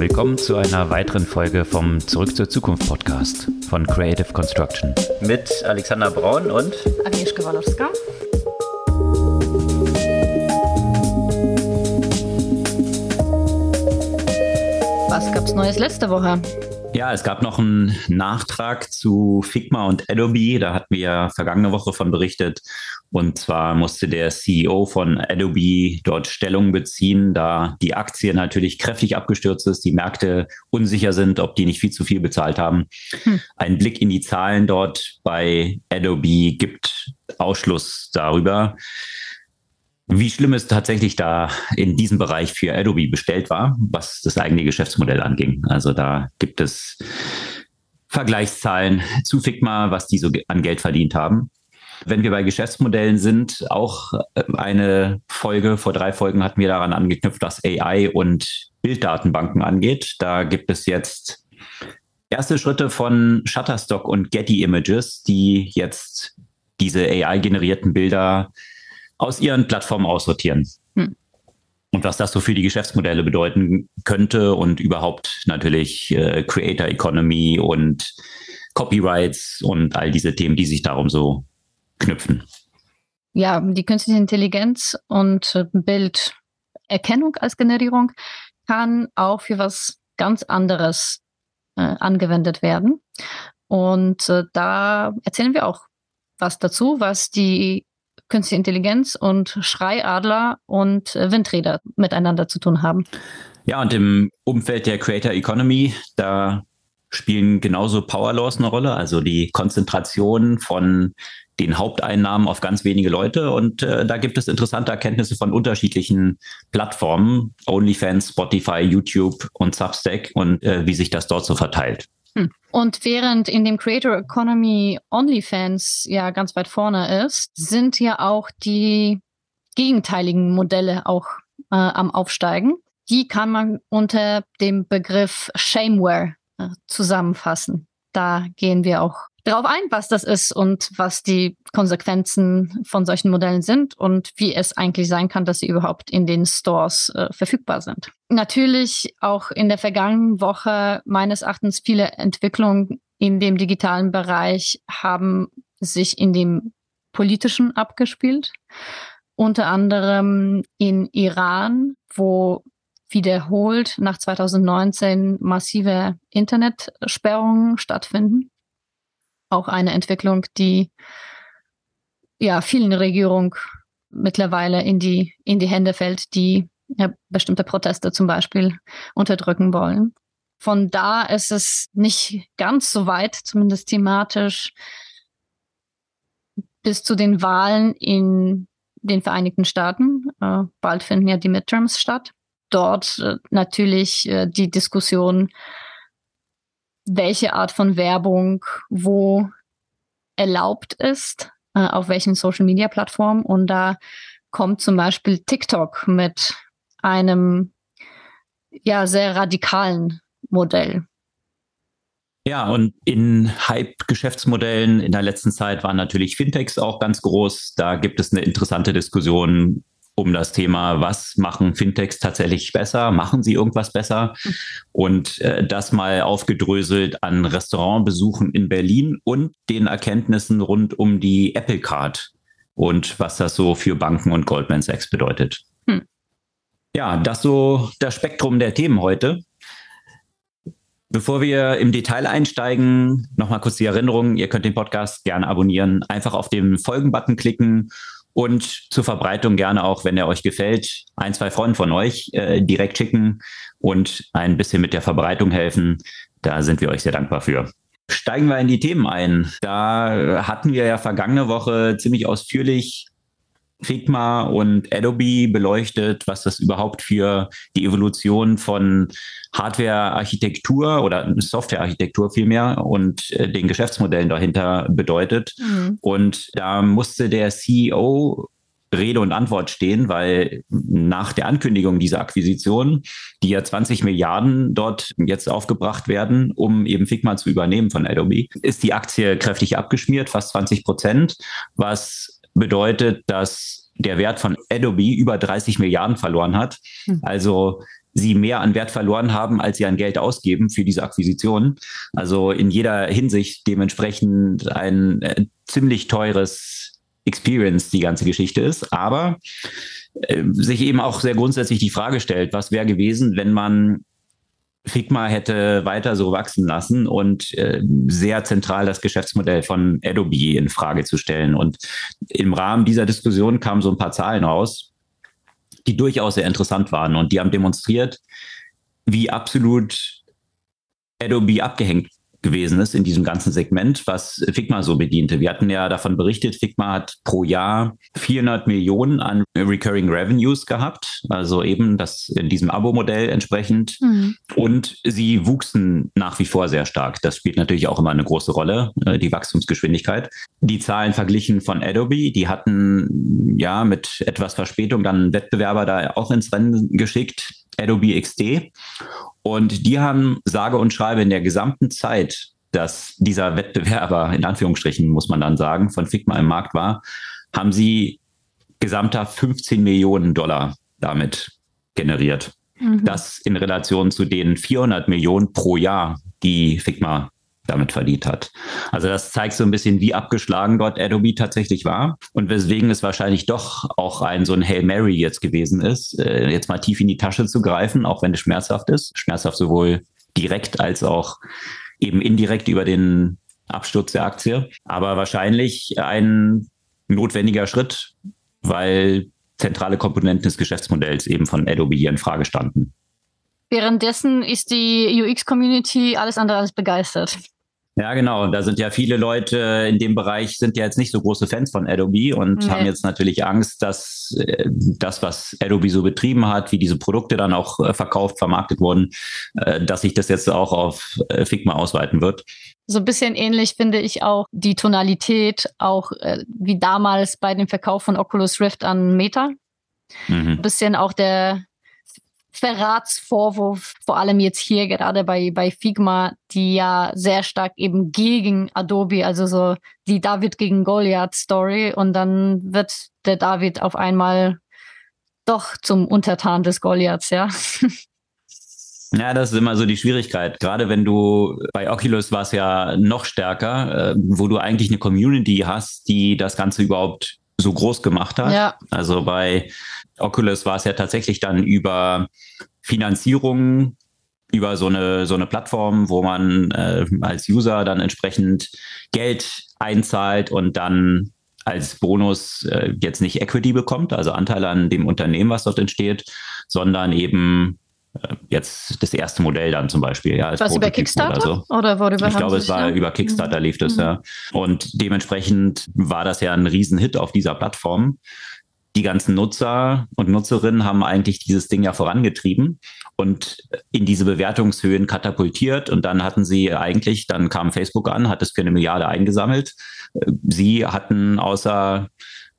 Willkommen zu einer weiteren Folge vom Zurück zur Zukunft Podcast von Creative Construction. Mit Alexander Braun und Agnieszka Walowska. Was gab's Neues letzte Woche? Ja, es gab noch einen Nachtrag zu Figma und Adobe. Da hatten wir ja vergangene Woche von berichtet. Und zwar musste der CEO von Adobe dort Stellung beziehen, da die Aktie natürlich kräftig abgestürzt ist, die Märkte unsicher sind, ob die nicht viel zu viel bezahlt haben. Hm. Ein Blick in die Zahlen dort bei Adobe gibt Ausschluss darüber wie schlimm es tatsächlich da in diesem Bereich für Adobe bestellt war, was das eigene Geschäftsmodell anging. Also da gibt es Vergleichszahlen zu Figma, was die so an Geld verdient haben. Wenn wir bei Geschäftsmodellen sind, auch äh, eine Folge, vor drei Folgen hatten wir daran angeknüpft, was AI und Bilddatenbanken angeht. Da gibt es jetzt erste Schritte von Shutterstock und Getty Images, die jetzt diese AI-generierten Bilder aus ihren Plattformen aussortieren. Hm. Und was das so für die Geschäftsmodelle bedeuten könnte und überhaupt natürlich äh, Creator Economy und Copyrights und all diese Themen, die sich darum so knüpfen. Ja, die künstliche Intelligenz und äh, Bilderkennung als Generierung kann auch für was ganz anderes äh, angewendet werden. Und äh, da erzählen wir auch was dazu, was die Künstliche Intelligenz und Schreiadler und äh, Windräder miteinander zu tun haben. Ja, und im Umfeld der Creator Economy, da spielen genauso Power Laws eine Rolle, also die Konzentration von den Haupteinnahmen auf ganz wenige Leute. Und äh, da gibt es interessante Erkenntnisse von unterschiedlichen Plattformen, OnlyFans, Spotify, YouTube und Substack und äh, wie sich das dort so verteilt. Hm. Und während in dem Creator Economy OnlyFans ja ganz weit vorne ist, sind ja auch die gegenteiligen Modelle auch äh, am Aufsteigen. Die kann man unter dem Begriff Shameware äh, zusammenfassen. Da gehen wir auch darauf ein, was das ist und was die Konsequenzen von solchen Modellen sind und wie es eigentlich sein kann, dass sie überhaupt in den Stores äh, verfügbar sind. Natürlich auch in der vergangenen Woche meines Erachtens viele Entwicklungen in dem digitalen Bereich haben sich in dem politischen abgespielt. Unter anderem in Iran, wo wiederholt nach 2019 massive Internetsperrungen stattfinden auch eine Entwicklung, die ja vielen Regierungen mittlerweile in die, in die Hände fällt, die ja, bestimmte Proteste zum Beispiel unterdrücken wollen. Von da ist es nicht ganz so weit, zumindest thematisch, bis zu den Wahlen in den Vereinigten Staaten. Äh, bald finden ja die Midterms statt. Dort äh, natürlich äh, die Diskussion, welche Art von Werbung wo erlaubt ist, äh, auf welchen Social-Media-Plattformen. Und da kommt zum Beispiel TikTok mit einem ja sehr radikalen Modell. Ja, und in Hype-Geschäftsmodellen in der letzten Zeit waren natürlich Fintechs auch ganz groß. Da gibt es eine interessante Diskussion, um das Thema, was machen Fintechs tatsächlich besser? Machen sie irgendwas besser? Und äh, das mal aufgedröselt an Restaurantbesuchen in Berlin und den Erkenntnissen rund um die Apple Card und was das so für Banken und Goldman Sachs bedeutet. Hm. Ja, das so das Spektrum der Themen heute. Bevor wir im Detail einsteigen, nochmal kurz die Erinnerung, ihr könnt den Podcast gerne abonnieren, einfach auf den Folgen-Button klicken und zur Verbreitung gerne auch, wenn er euch gefällt, ein, zwei Freunde von euch äh, direkt schicken und ein bisschen mit der Verbreitung helfen. Da sind wir euch sehr dankbar für. Steigen wir in die Themen ein. Da hatten wir ja vergangene Woche ziemlich ausführlich Figma und Adobe beleuchtet, was das überhaupt für die Evolution von Hardware-Architektur oder Software-Architektur vielmehr und äh, den Geschäftsmodellen dahinter bedeutet. Mhm. Und da musste der CEO Rede und Antwort stehen, weil nach der Ankündigung dieser Akquisition, die ja 20 Milliarden dort jetzt aufgebracht werden, um eben Figma zu übernehmen von Adobe, ist die Aktie kräftig abgeschmiert, fast 20 Prozent, was bedeutet, dass der Wert von Adobe über 30 Milliarden verloren hat. Hm. Also sie mehr an Wert verloren haben, als sie an Geld ausgeben für diese Akquisition. Also in jeder Hinsicht dementsprechend ein äh, ziemlich teures Experience die ganze Geschichte ist. Aber äh, sich eben auch sehr grundsätzlich die Frage stellt, was wäre gewesen, wenn man Figma hätte weiter so wachsen lassen und äh, sehr zentral das Geschäftsmodell von Adobe in Frage zu stellen. Und im Rahmen dieser Diskussion kamen so ein paar Zahlen raus, die durchaus sehr interessant waren und die haben demonstriert, wie absolut Adobe abgehängt gewesen ist in diesem ganzen Segment, was Figma so bediente. Wir hatten ja davon berichtet, Figma hat pro Jahr 400 Millionen an Recurring Revenues gehabt, also eben das in diesem Abo-Modell entsprechend. Mhm. Und sie wuchsen nach wie vor sehr stark. Das spielt natürlich auch immer eine große Rolle, äh, die Wachstumsgeschwindigkeit. Die Zahlen verglichen von Adobe, die hatten ja mit etwas Verspätung dann einen Wettbewerber da auch ins Rennen geschickt, Adobe XD. Und die haben sage und schreibe in der gesamten Zeit, dass dieser Wettbewerber, in Anführungsstrichen muss man dann sagen, von Figma im Markt war, haben sie gesamter 15 Millionen Dollar damit generiert. Mhm. Das in Relation zu den 400 Millionen pro Jahr, die Figma damit verdient hat. Also das zeigt so ein bisschen, wie abgeschlagen dort Adobe tatsächlich war und weswegen es wahrscheinlich doch auch ein so ein Hail Mary jetzt gewesen ist, äh, jetzt mal tief in die Tasche zu greifen, auch wenn es schmerzhaft ist. Schmerzhaft sowohl direkt als auch eben indirekt über den Absturz der Aktie. Aber wahrscheinlich ein notwendiger Schritt, weil zentrale Komponenten des Geschäftsmodells eben von Adobe hier in Frage standen. Währenddessen ist die UX-Community alles andere als begeistert. Ja, genau. Da sind ja viele Leute in dem Bereich sind ja jetzt nicht so große Fans von Adobe und nee. haben jetzt natürlich Angst, dass äh, das, was Adobe so betrieben hat, wie diese Produkte dann auch äh, verkauft, vermarktet wurden, äh, dass sich das jetzt auch auf Figma ausweiten wird. So ein bisschen ähnlich finde ich auch die Tonalität, auch wie damals bei dem Verkauf von Oculus Rift an Meta. Mhm. Ein bisschen auch der, Verratsvorwurf, vor allem jetzt hier gerade bei, bei Figma, die ja sehr stark eben gegen Adobe, also so die David gegen Goliath Story und dann wird der David auf einmal doch zum Untertan des Goliaths, ja. Ja, das ist immer so die Schwierigkeit. Gerade wenn du bei Oculus war es ja noch stärker, äh, wo du eigentlich eine Community hast, die das Ganze überhaupt so groß gemacht hat. Ja. Also bei Oculus war es ja tatsächlich dann über Finanzierung über so eine, so eine Plattform, wo man äh, als User dann entsprechend Geld einzahlt und dann als Bonus äh, jetzt nicht Equity bekommt, also Anteile an dem Unternehmen, was dort entsteht, sondern eben äh, jetzt das erste Modell dann zum Beispiel. Ja, als Was über Kickstarter? Oder, so. oder worüber Ich glaube, es war ja? über Kickstarter lief das, mhm. ja. Und dementsprechend war das ja ein Riesenhit auf dieser Plattform die ganzen Nutzer und Nutzerinnen haben eigentlich dieses Ding ja vorangetrieben und in diese Bewertungshöhen katapultiert. Und dann hatten sie eigentlich, dann kam Facebook an, hat es für eine Milliarde eingesammelt. Sie hatten außer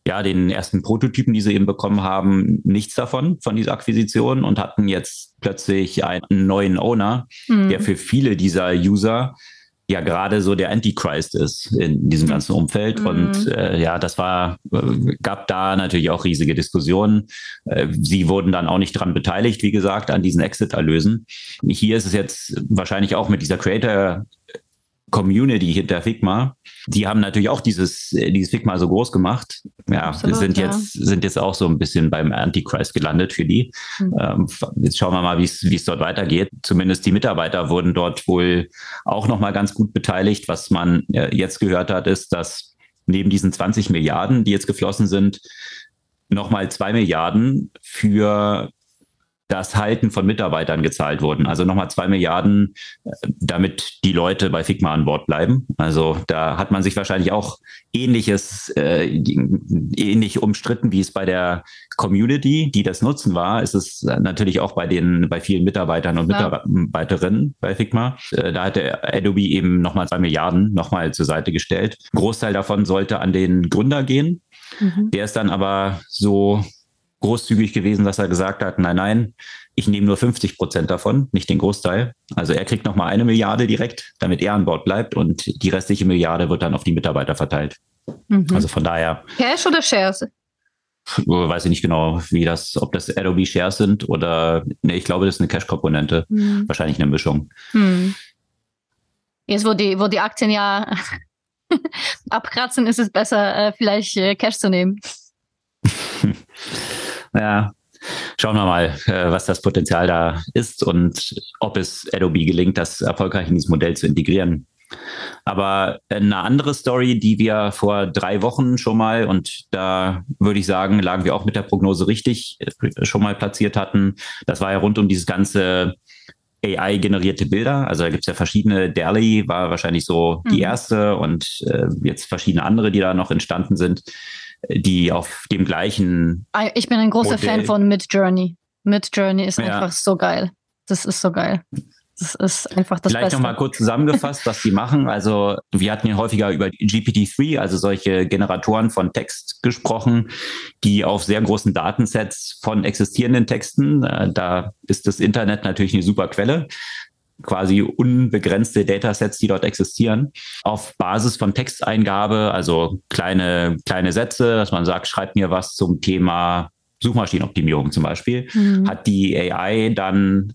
ja, den ersten Prototypen, die sie eben bekommen haben, nichts davon, von dieser Akquisition und hatten jetzt plötzlich einen neuen Owner, mhm. der für viele dieser User ja gerade so der Antichrist ist in diesem mhm. ganzen Umfeld. Mhm. Und äh, ja, das war, äh, gab da natürlich auch riesige Diskussionen. Äh, sie wurden dann auch nicht dran beteiligt, wie gesagt, an diesen Exit-Erlösen. Hier ist es jetzt wahrscheinlich auch mit dieser Creator Community hinter Figma, die haben natürlich auch dieses, äh, dieses Figma so groß gemacht. Ja, Absolut, sind ja. jetzt, sind jetzt auch so ein bisschen beim Antichrist gelandet für die. Mhm. Ähm, jetzt schauen wir mal, wie es, wie es dort weitergeht. Zumindest die Mitarbeiter wurden dort wohl auch nochmal ganz gut beteiligt. Was man äh, jetzt gehört hat, ist, dass neben diesen 20 Milliarden, die jetzt geflossen sind, nochmal zwei Milliarden für das Halten von Mitarbeitern gezahlt wurden. Also nochmal zwei Milliarden, äh, damit die Leute bei Figma an Bord bleiben. Also da hat man sich wahrscheinlich auch ähnliches, äh, ähnlich umstritten, wie es bei der Community, die das nutzen war, ist es natürlich auch bei den, bei vielen Mitarbeitern und ja. Mitarbeiterinnen bei Figma. Äh, da hatte Adobe eben nochmal zwei Milliarden nochmal zur Seite gestellt. Ein Großteil davon sollte an den Gründer gehen. Mhm. Der ist dann aber so großzügig gewesen, dass er gesagt hat, nein, nein, ich nehme nur 50 Prozent davon, nicht den Großteil. Also er kriegt nochmal eine Milliarde direkt, damit er an Bord bleibt und die restliche Milliarde wird dann auf die Mitarbeiter verteilt. Mhm. Also von daher. Cash oder Shares? weiß ich nicht genau, wie das, ob das Adobe Shares sind oder nee, ich glaube, das ist eine Cache-Komponente. Hm. Wahrscheinlich eine Mischung. Hm. Jetzt, wo die, wo die Aktien ja abkratzen, ist es besser, äh, vielleicht äh, Cash zu nehmen. ja, schauen wir mal, äh, was das Potenzial da ist und ob es Adobe gelingt, das erfolgreich in dieses Modell zu integrieren. Aber eine andere Story, die wir vor drei Wochen schon mal, und da würde ich sagen, lagen wir auch mit der Prognose richtig, äh, schon mal platziert hatten, das war ja rund um dieses ganze AI-generierte Bilder. Also da gibt es ja verschiedene. Dali war wahrscheinlich so die mhm. erste und äh, jetzt verschiedene andere, die da noch entstanden sind, die auf dem gleichen. Ich bin ein großer Modell Fan von Midjourney. Midjourney ist ja. einfach so geil. Das ist so geil. Das ist einfach das Vielleicht nochmal kurz zusammengefasst, was die machen. Also wir hatten ja häufiger über GPT-3, also solche Generatoren von Text gesprochen, die auf sehr großen Datensets von existierenden Texten, äh, da ist das Internet natürlich eine super Quelle, quasi unbegrenzte Datasets, die dort existieren, auf Basis von Texteingabe, also kleine, kleine Sätze, dass man sagt, schreibt mir was zum Thema Suchmaschinenoptimierung zum Beispiel, mhm. hat die AI dann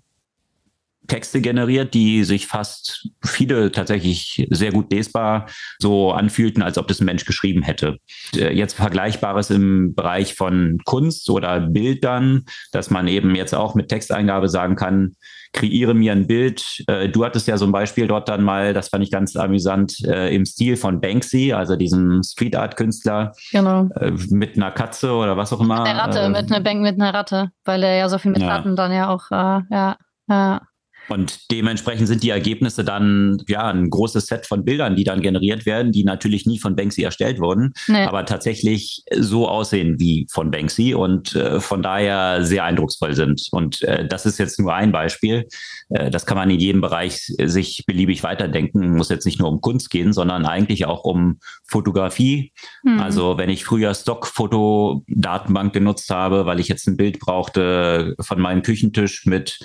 Texte generiert, die sich fast viele tatsächlich sehr gut lesbar so anfühlten, als ob das ein Mensch geschrieben hätte. Äh, jetzt Vergleichbares im Bereich von Kunst oder Bildern, dass man eben jetzt auch mit Texteingabe sagen kann, kreiere mir ein Bild. Äh, du hattest ja so ein Beispiel dort dann mal, das fand ich ganz amüsant, äh, im Stil von Banksy, also diesem Street Art Künstler. Genau. Mit einer Katze oder was auch immer. Mit einer Ratte, mit einer Bank, mit einer Ratte, weil er ja so viel mit ja. Ratten dann ja auch, ja, ja. Und dementsprechend sind die Ergebnisse dann ja ein großes Set von Bildern, die dann generiert werden, die natürlich nie von Banksy erstellt wurden, nee. aber tatsächlich so aussehen wie von Banksy und äh, von daher sehr eindrucksvoll sind. Und äh, das ist jetzt nur ein Beispiel. Äh, das kann man in jedem Bereich sich beliebig weiterdenken. Muss jetzt nicht nur um Kunst gehen, sondern eigentlich auch um Fotografie. Mhm. Also wenn ich früher Stockfoto-Datenbank genutzt habe, weil ich jetzt ein Bild brauchte von meinem Küchentisch mit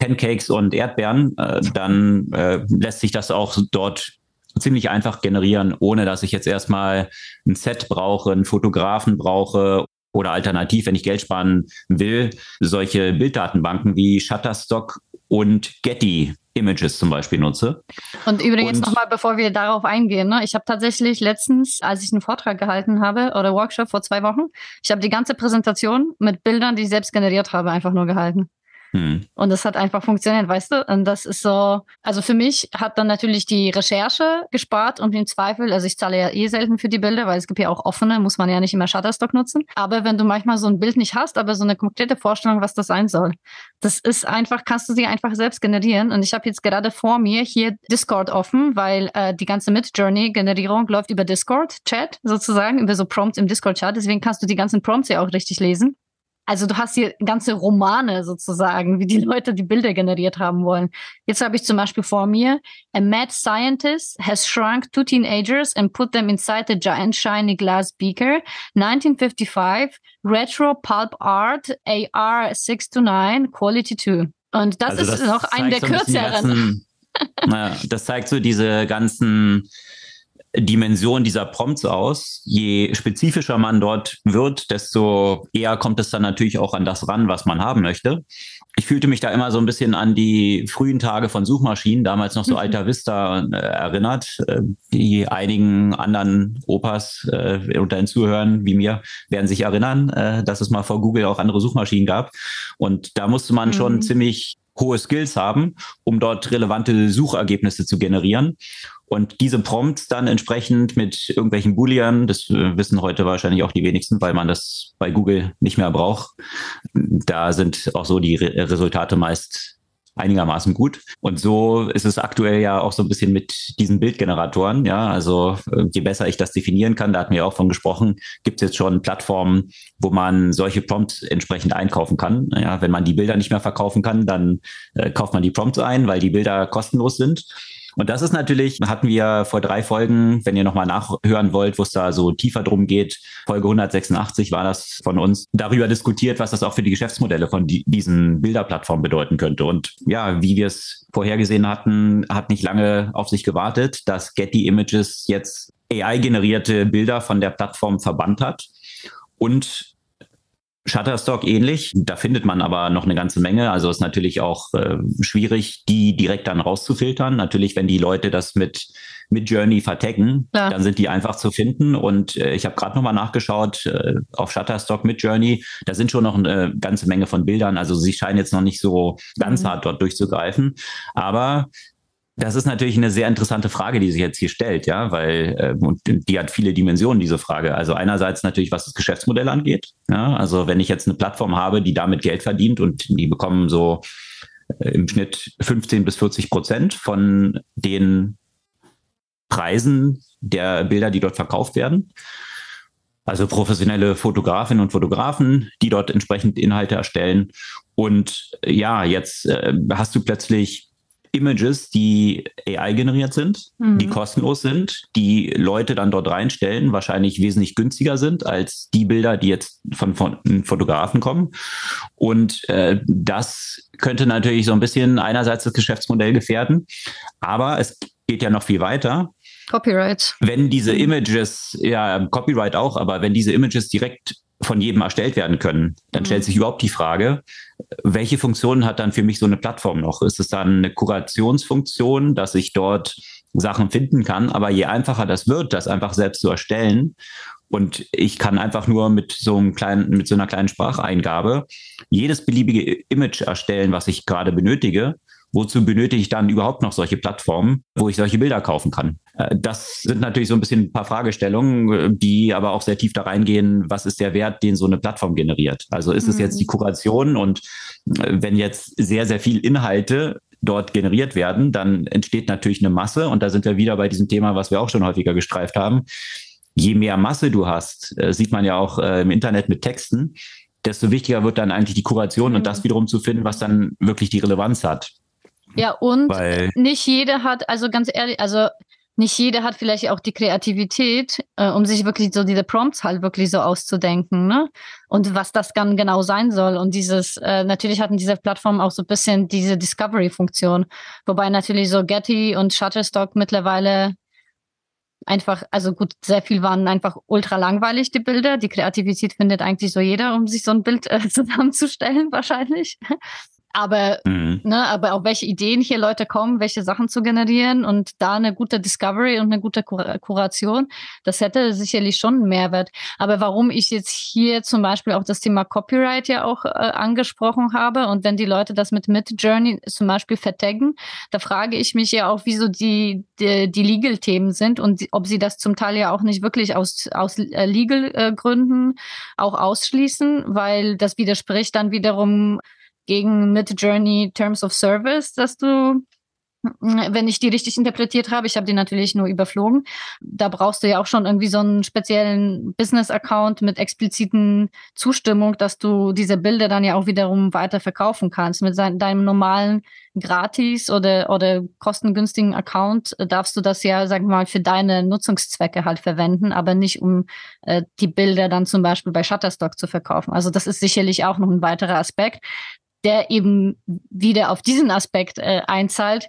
Pancakes und Erdbeeren, äh, dann äh, lässt sich das auch dort ziemlich einfach generieren, ohne dass ich jetzt erstmal ein Set brauche, einen Fotografen brauche oder alternativ, wenn ich Geld sparen will, solche Bilddatenbanken wie Shutterstock und Getty Images zum Beispiel nutze. Und übrigens nochmal, bevor wir darauf eingehen, ne, ich habe tatsächlich letztens, als ich einen Vortrag gehalten habe oder Workshop vor zwei Wochen, ich habe die ganze Präsentation mit Bildern, die ich selbst generiert habe, einfach nur gehalten. Hm. Und das hat einfach funktioniert, weißt du? Und das ist so, also für mich hat dann natürlich die Recherche gespart und im Zweifel, also ich zahle ja eh selten für die Bilder, weil es gibt ja auch offene, muss man ja nicht immer Shutterstock nutzen. Aber wenn du manchmal so ein Bild nicht hast, aber so eine konkrete Vorstellung, was das sein soll, das ist einfach, kannst du sie einfach selbst generieren. Und ich habe jetzt gerade vor mir hier Discord offen, weil äh, die ganze Mid-Journey-Generierung läuft über Discord-Chat sozusagen, über so Prompts im Discord-Chat. Deswegen kannst du die ganzen Prompts ja auch richtig lesen. Also du hast hier ganze Romane sozusagen, wie die Leute die Bilder generiert haben wollen. Jetzt habe ich zum Beispiel vor mir, a mad scientist has shrunk two teenagers and put them inside a giant shiny glass beaker. 1955, retro pulp art, AR 6 to 9, quality 2. Und das also ist noch ein der so kürzeren. naja, das zeigt so diese ganzen Dimension dieser Prompts aus. Je spezifischer man dort wird, desto eher kommt es dann natürlich auch an das ran, was man haben möchte. Ich fühlte mich da immer so ein bisschen an die frühen Tage von Suchmaschinen, damals noch so mhm. Alta Vista äh, erinnert. Äh, die einigen anderen Opas äh, unter den Zuhörern wie mir werden sich erinnern, äh, dass es mal vor Google auch andere Suchmaschinen gab. Und da musste man mhm. schon ziemlich hohe Skills haben, um dort relevante Suchergebnisse zu generieren. Und diese Prompts dann entsprechend mit irgendwelchen Boolean, das äh, wissen heute wahrscheinlich auch die wenigsten, weil man das bei Google nicht mehr braucht. Da sind auch so die Re Resultate meist einigermaßen gut. Und so ist es aktuell ja auch so ein bisschen mit diesen Bildgeneratoren. Ja, also äh, je besser ich das definieren kann, da hatten wir auch von gesprochen, gibt es jetzt schon Plattformen, wo man solche Prompts entsprechend einkaufen kann. Ja, wenn man die Bilder nicht mehr verkaufen kann, dann äh, kauft man die Prompts ein, weil die Bilder kostenlos sind. Und das ist natürlich, hatten wir vor drei Folgen, wenn ihr nochmal nachhören wollt, wo es da so tiefer drum geht, Folge 186 war das von uns, darüber diskutiert, was das auch für die Geschäftsmodelle von die, diesen Bilderplattformen bedeuten könnte. Und ja, wie wir es vorhergesehen hatten, hat nicht lange auf sich gewartet, dass Getty Images jetzt AI-generierte Bilder von der Plattform verbannt hat und Shutterstock ähnlich. Da findet man aber noch eine ganze Menge. Also ist natürlich auch äh, schwierig, die direkt dann rauszufiltern. Natürlich, wenn die Leute das mit mit Journey vertecken, Klar. dann sind die einfach zu finden. Und äh, ich habe gerade nochmal nachgeschaut äh, auf Shutterstock mit Journey. Da sind schon noch eine ganze Menge von Bildern. Also sie scheinen jetzt noch nicht so ganz mhm. hart dort durchzugreifen. Aber das ist natürlich eine sehr interessante Frage, die sich jetzt hier stellt, ja, weil äh, und die hat viele Dimensionen, diese Frage. Also einerseits natürlich, was das Geschäftsmodell angeht. Ja, also wenn ich jetzt eine Plattform habe, die damit Geld verdient und die bekommen so äh, im Schnitt 15 bis 40 Prozent von den Preisen der Bilder, die dort verkauft werden. Also professionelle Fotografinnen und Fotografen, die dort entsprechend Inhalte erstellen. Und ja, jetzt äh, hast du plötzlich Images, die AI generiert sind, mhm. die kostenlos sind, die Leute dann dort reinstellen, wahrscheinlich wesentlich günstiger sind als die Bilder, die jetzt von, von Fotografen kommen. Und äh, das könnte natürlich so ein bisschen einerseits das Geschäftsmodell gefährden, aber es geht ja noch viel weiter. Copyright. Wenn diese Images, ja, Copyright auch, aber wenn diese Images direkt von jedem erstellt werden können, dann mhm. stellt sich überhaupt die Frage, welche Funktionen hat dann für mich so eine Plattform noch? Ist es dann eine Kurationsfunktion, dass ich dort Sachen finden kann? Aber je einfacher das wird, das einfach selbst zu erstellen, und ich kann einfach nur mit so einem kleinen, mit so einer kleinen Spracheingabe jedes beliebige Image erstellen, was ich gerade benötige wozu benötige ich dann überhaupt noch solche Plattformen, wo ich solche Bilder kaufen kann? Äh, das sind natürlich so ein bisschen ein paar Fragestellungen, äh, die aber auch sehr tief da reingehen, was ist der Wert, den so eine Plattform generiert? Also ist es jetzt die mhm. Kuration und äh, wenn jetzt sehr, sehr viel Inhalte dort generiert werden, dann entsteht natürlich eine Masse und da sind wir wieder bei diesem Thema, was wir auch schon häufiger gestreift haben. Je mehr Masse du hast, sieht man ja auch im Internet mit Texten, desto wichtiger wird dann eigentlich die Kuration und das mhm. wiederum zu finden, was dann wirklich die Relevanz hat. Ja, und Weil, nicht jeder hat, also ganz ehrlich, also nicht jeder hat vielleicht auch die Kreativität, äh, um sich wirklich so diese Prompts halt wirklich so auszudenken, ne? Und was das dann genau sein soll. Und dieses, äh, natürlich hatten diese Plattformen auch so ein bisschen diese Discovery-Funktion. Wobei natürlich so Getty und Shutterstock mittlerweile einfach, also gut, sehr viel waren einfach ultra langweilig, die Bilder. Die Kreativität findet eigentlich so jeder, um sich so ein Bild äh, zusammenzustellen, wahrscheinlich. Aber, mhm. ne, aber auf welche Ideen hier Leute kommen, welche Sachen zu generieren und da eine gute Discovery und eine gute Kur Kuration, das hätte sicherlich schon einen Mehrwert. Aber warum ich jetzt hier zum Beispiel auch das Thema Copyright ja auch äh, angesprochen habe und wenn die Leute das mit Mid-Journey zum Beispiel vertaggen, da frage ich mich ja auch, wieso die, die, die Legal-Themen sind und ob sie das zum Teil ja auch nicht wirklich aus, aus äh, Legal-Gründen auch ausschließen, weil das widerspricht dann wiederum gegen Mid-Journey Terms of Service, dass du wenn ich die richtig interpretiert habe, ich habe die natürlich nur überflogen, da brauchst du ja auch schon irgendwie so einen speziellen Business-Account mit expliziten Zustimmung, dass du diese Bilder dann ja auch wiederum weiter verkaufen kannst. Mit deinem normalen gratis oder, oder kostengünstigen Account darfst du das ja, sag mal, für deine Nutzungszwecke halt verwenden, aber nicht um äh, die Bilder dann zum Beispiel bei Shutterstock zu verkaufen. Also das ist sicherlich auch noch ein weiterer Aspekt der eben wieder auf diesen Aspekt äh, einzahlt.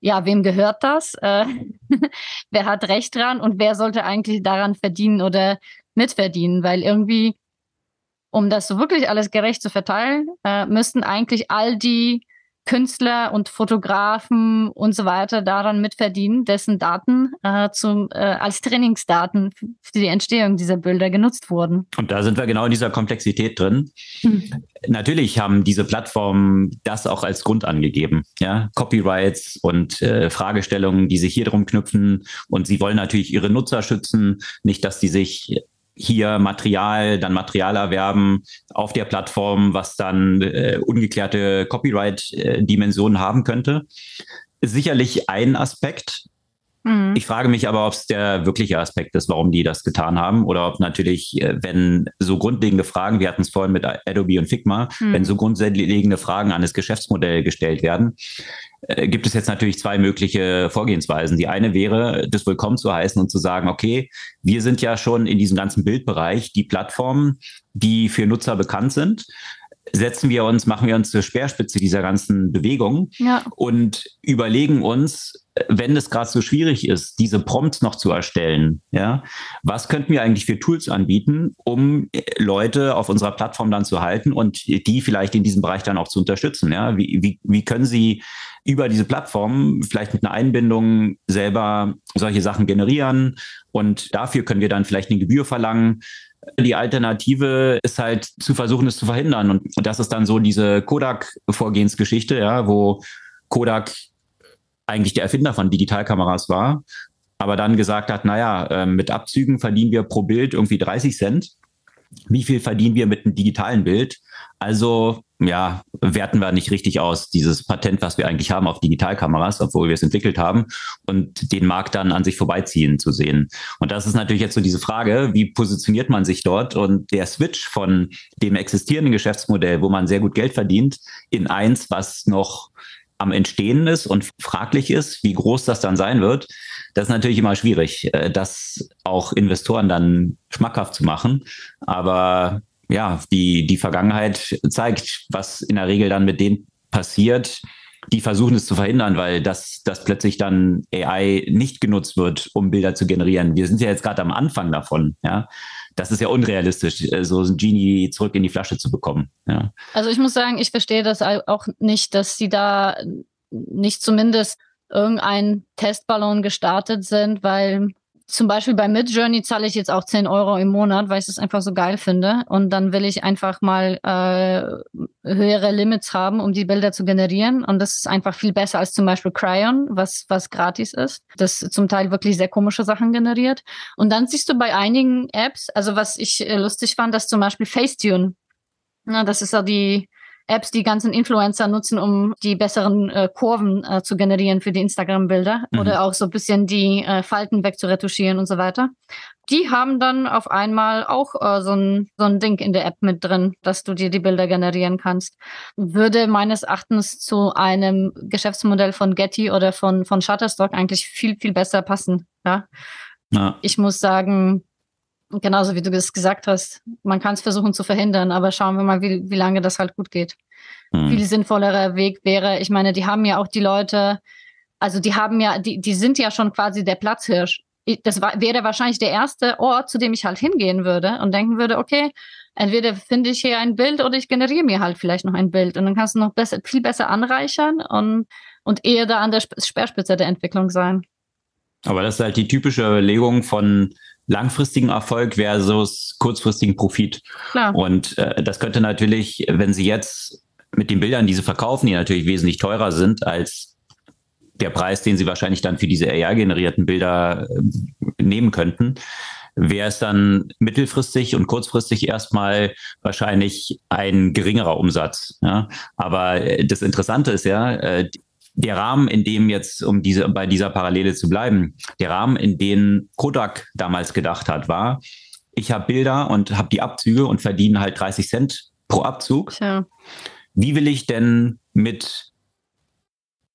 Ja, wem gehört das? Äh, wer hat Recht dran und wer sollte eigentlich daran verdienen oder mitverdienen? Weil irgendwie, um das so wirklich alles gerecht zu verteilen, äh, müssten eigentlich all die Künstler und Fotografen und so weiter daran mitverdienen, dessen Daten äh, zum, äh, als Trainingsdaten für die Entstehung dieser Bilder genutzt wurden. Und da sind wir genau in dieser Komplexität drin. Hm. Natürlich haben diese Plattformen das auch als Grund angegeben, ja, Copyrights und äh, Fragestellungen, die sich hier drum knüpfen. Und sie wollen natürlich ihre Nutzer schützen, nicht, dass die sich hier Material, dann Material erwerben auf der Plattform, was dann äh, ungeklärte Copyright-Dimensionen haben könnte. Sicherlich ein Aspekt. Mhm. Ich frage mich aber, ob es der wirkliche Aspekt ist, warum die das getan haben, oder ob natürlich, äh, wenn so grundlegende Fragen, wir hatten es vorhin mit Adobe und Figma, mhm. wenn so grundlegende Fragen an das Geschäftsmodell gestellt werden, äh, gibt es jetzt natürlich zwei mögliche Vorgehensweisen. Die eine wäre, das willkommen zu heißen und zu sagen, okay, wir sind ja schon in diesem ganzen Bildbereich die Plattformen, die für Nutzer bekannt sind setzen wir uns, machen wir uns zur Speerspitze dieser ganzen Bewegung ja. und überlegen uns, wenn es gerade so schwierig ist, diese Prompts noch zu erstellen, ja, was könnten wir eigentlich für Tools anbieten, um äh, Leute auf unserer Plattform dann zu halten und die vielleicht in diesem Bereich dann auch zu unterstützen? Ja, wie, wie, wie können sie über diese Plattform vielleicht mit einer Einbindung selber solche Sachen generieren und dafür können wir dann vielleicht eine Gebühr verlangen. Die Alternative ist halt zu versuchen, es zu verhindern. Und das ist dann so diese Kodak-Vorgehensgeschichte, ja, wo Kodak eigentlich der Erfinder von Digitalkameras war, aber dann gesagt hat, naja, ähm, mit Abzügen verdienen wir pro Bild irgendwie 30 Cent. Wie viel verdienen wir mit einem digitalen Bild? Also ja, werten wir nicht richtig aus, dieses Patent, was wir eigentlich haben auf Digitalkameras, obwohl wir es entwickelt haben, und den Markt dann an sich vorbeiziehen zu sehen. Und das ist natürlich jetzt so diese Frage, wie positioniert man sich dort? Und der Switch von dem existierenden Geschäftsmodell, wo man sehr gut Geld verdient, in eins, was noch am Entstehen ist und fraglich ist, wie groß das dann sein wird, das ist natürlich immer schwierig, äh, das auch Investoren dann schmackhaft zu machen. Aber ja, die, die Vergangenheit zeigt, was in der Regel dann mit denen passiert, die versuchen es zu verhindern, weil das, das plötzlich dann AI nicht genutzt wird, um Bilder zu generieren. Wir sind ja jetzt gerade am Anfang davon, ja das ist ja unrealistisch, äh, so ein Genie zurück in die Flasche zu bekommen. Ja. Also ich muss sagen, ich verstehe das auch nicht, dass sie da nicht zumindest irgendeinen Testballon gestartet sind, weil zum Beispiel bei Midjourney zahle ich jetzt auch 10 Euro im Monat, weil ich es einfach so geil finde. Und dann will ich einfach mal äh, höhere Limits haben, um die Bilder zu generieren. Und das ist einfach viel besser als zum Beispiel Cryon, was, was gratis ist. Das zum Teil wirklich sehr komische Sachen generiert. Und dann siehst du bei einigen Apps, also was ich äh, lustig fand, dass zum Beispiel Facetune, na, das ist ja die, Apps, die ganzen Influencer nutzen, um die besseren äh, Kurven äh, zu generieren für die Instagram-Bilder mhm. oder auch so ein bisschen die äh, Falten wegzuretuschieren und so weiter. Die haben dann auf einmal auch äh, so, ein, so ein Ding in der App mit drin, dass du dir die Bilder generieren kannst. Würde meines Erachtens zu einem Geschäftsmodell von Getty oder von, von Shutterstock eigentlich viel, viel besser passen. Ja. ja. Ich muss sagen, genauso wie du es gesagt hast, man kann es versuchen zu verhindern, aber schauen wir mal, wie, wie lange das halt gut geht. Mhm. Viel sinnvollerer Weg wäre, ich meine, die haben ja auch die Leute, also die haben ja, die, die sind ja schon quasi der Platzhirsch. Das war, wäre wahrscheinlich der erste Ort, zu dem ich halt hingehen würde und denken würde, okay, entweder finde ich hier ein Bild oder ich generiere mir halt vielleicht noch ein Bild und dann kannst du noch besser, viel besser anreichern und, und eher da an der Speerspitze der Entwicklung sein. Aber das ist halt die typische Überlegung von langfristigen Erfolg versus kurzfristigen Profit. Klar. Und äh, das könnte natürlich, wenn Sie jetzt mit den Bildern, die Sie verkaufen, die natürlich wesentlich teurer sind als der Preis, den Sie wahrscheinlich dann für diese AI-generierten Bilder äh, nehmen könnten, wäre es dann mittelfristig und kurzfristig erstmal wahrscheinlich ein geringerer Umsatz. Ja? Aber äh, das Interessante ist ja, äh, der Rahmen, in dem jetzt, um diese, bei dieser Parallele zu bleiben, der Rahmen, in dem Kodak damals gedacht hat, war, ich habe Bilder und habe die Abzüge und verdiene halt 30 Cent pro Abzug. Tja. Wie will ich denn mit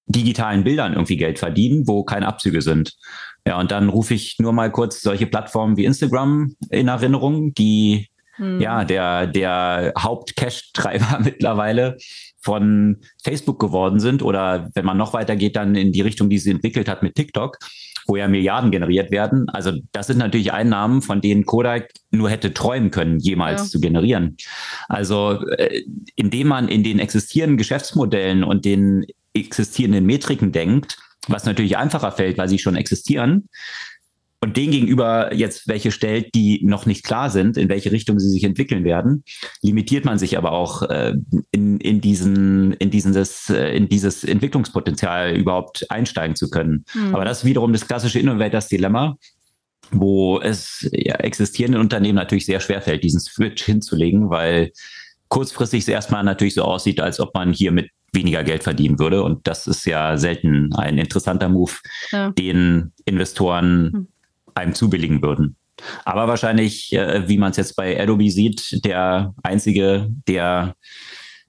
digitalen Bildern irgendwie Geld verdienen, wo keine Abzüge sind? Ja, und dann rufe ich nur mal kurz solche Plattformen wie Instagram in Erinnerung, die hm. ja der, der Haupt-Cash-Treiber mittlerweile von Facebook geworden sind oder wenn man noch weiter geht, dann in die Richtung, die sie entwickelt hat mit TikTok, wo ja Milliarden generiert werden. Also das sind natürlich Einnahmen, von denen Kodak nur hätte träumen können, jemals ja. zu generieren. Also äh, indem man in den existierenden Geschäftsmodellen und den existierenden Metriken denkt, was natürlich einfacher fällt, weil sie schon existieren, und den gegenüber jetzt welche stellt, die noch nicht klar sind, in welche Richtung sie sich entwickeln werden, limitiert man sich aber auch äh, in, in diesen, in diesen, das, äh, in dieses Entwicklungspotenzial überhaupt einsteigen zu können. Mhm. Aber das ist wiederum das klassische Innovators Dilemma, wo es ja, existierenden Unternehmen natürlich sehr schwer fällt, diesen Switch hinzulegen, weil kurzfristig es erstmal natürlich so aussieht, als ob man hier mit weniger Geld verdienen würde. Und das ist ja selten ein interessanter Move, ja. den Investoren hm einem zubilligen würden. Aber wahrscheinlich, äh, wie man es jetzt bei Adobe sieht, der einzige, der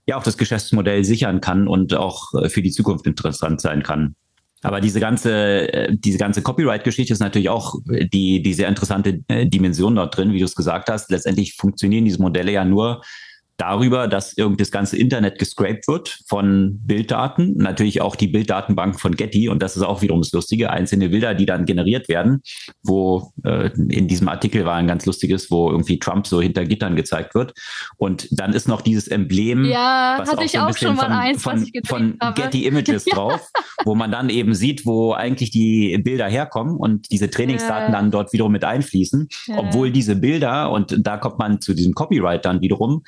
ja auch das Geschäftsmodell sichern kann und auch äh, für die Zukunft interessant sein kann. Aber diese ganze, äh, diese ganze Copyright-Geschichte ist natürlich auch die, die sehr interessante Dimension dort drin, wie du es gesagt hast. Letztendlich funktionieren diese Modelle ja nur, darüber, dass irgendwie das ganze Internet gescraped wird von Bilddaten, natürlich auch die Bilddatenbanken von Getty. Und das ist auch wiederum das Lustige, einzelne Bilder, die dann generiert werden, wo äh, in diesem Artikel war ein ganz lustiges, wo irgendwie Trump so hinter Gittern gezeigt wird. Und dann ist noch dieses Emblem, ja, was hatte auch ich so ein auch schon mal von, eins, von, von Getty Images drauf, wo man dann eben sieht, wo eigentlich die Bilder herkommen und diese Trainingsdaten ja. dann dort wiederum mit einfließen, obwohl diese Bilder und da kommt man zu diesem Copyright dann wiederum,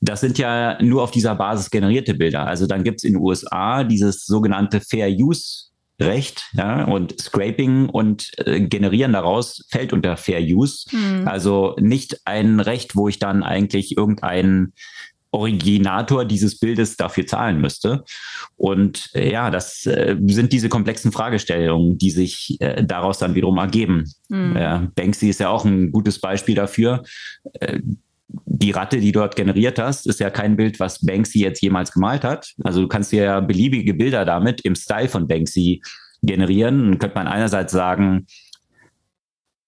das sind ja nur auf dieser Basis generierte Bilder. Also dann gibt es in den USA dieses sogenannte Fair Use Recht, ja, und Scraping und äh, generieren daraus fällt unter Fair Use. Mhm. Also nicht ein Recht, wo ich dann eigentlich irgendeinen Originator dieses Bildes dafür zahlen müsste. Und äh, ja, das äh, sind diese komplexen Fragestellungen, die sich äh, daraus dann wiederum ergeben. Mhm. Banksy ist ja auch ein gutes Beispiel dafür. Die Ratte, die dort generiert hast, ist ja kein Bild, was Banksy jetzt jemals gemalt hat. Also du kannst dir ja beliebige Bilder damit im Style von Banksy generieren. Dann könnte man einerseits sagen,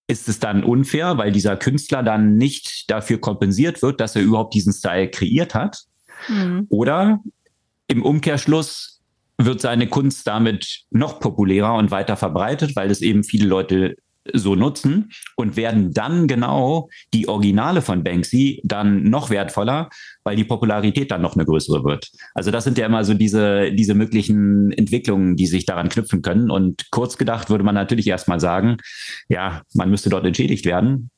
ist es dann unfair, weil dieser Künstler dann nicht dafür kompensiert wird, dass er überhaupt diesen Style kreiert hat? Mhm. Oder im Umkehrschluss wird seine Kunst damit noch populärer und weiter verbreitet, weil es eben viele Leute so nutzen und werden dann genau die Originale von Banksy dann noch wertvoller, weil die Popularität dann noch eine größere wird. Also das sind ja immer so diese, diese möglichen Entwicklungen, die sich daran knüpfen können. Und kurz gedacht würde man natürlich erstmal sagen, ja, man müsste dort entschädigt werden.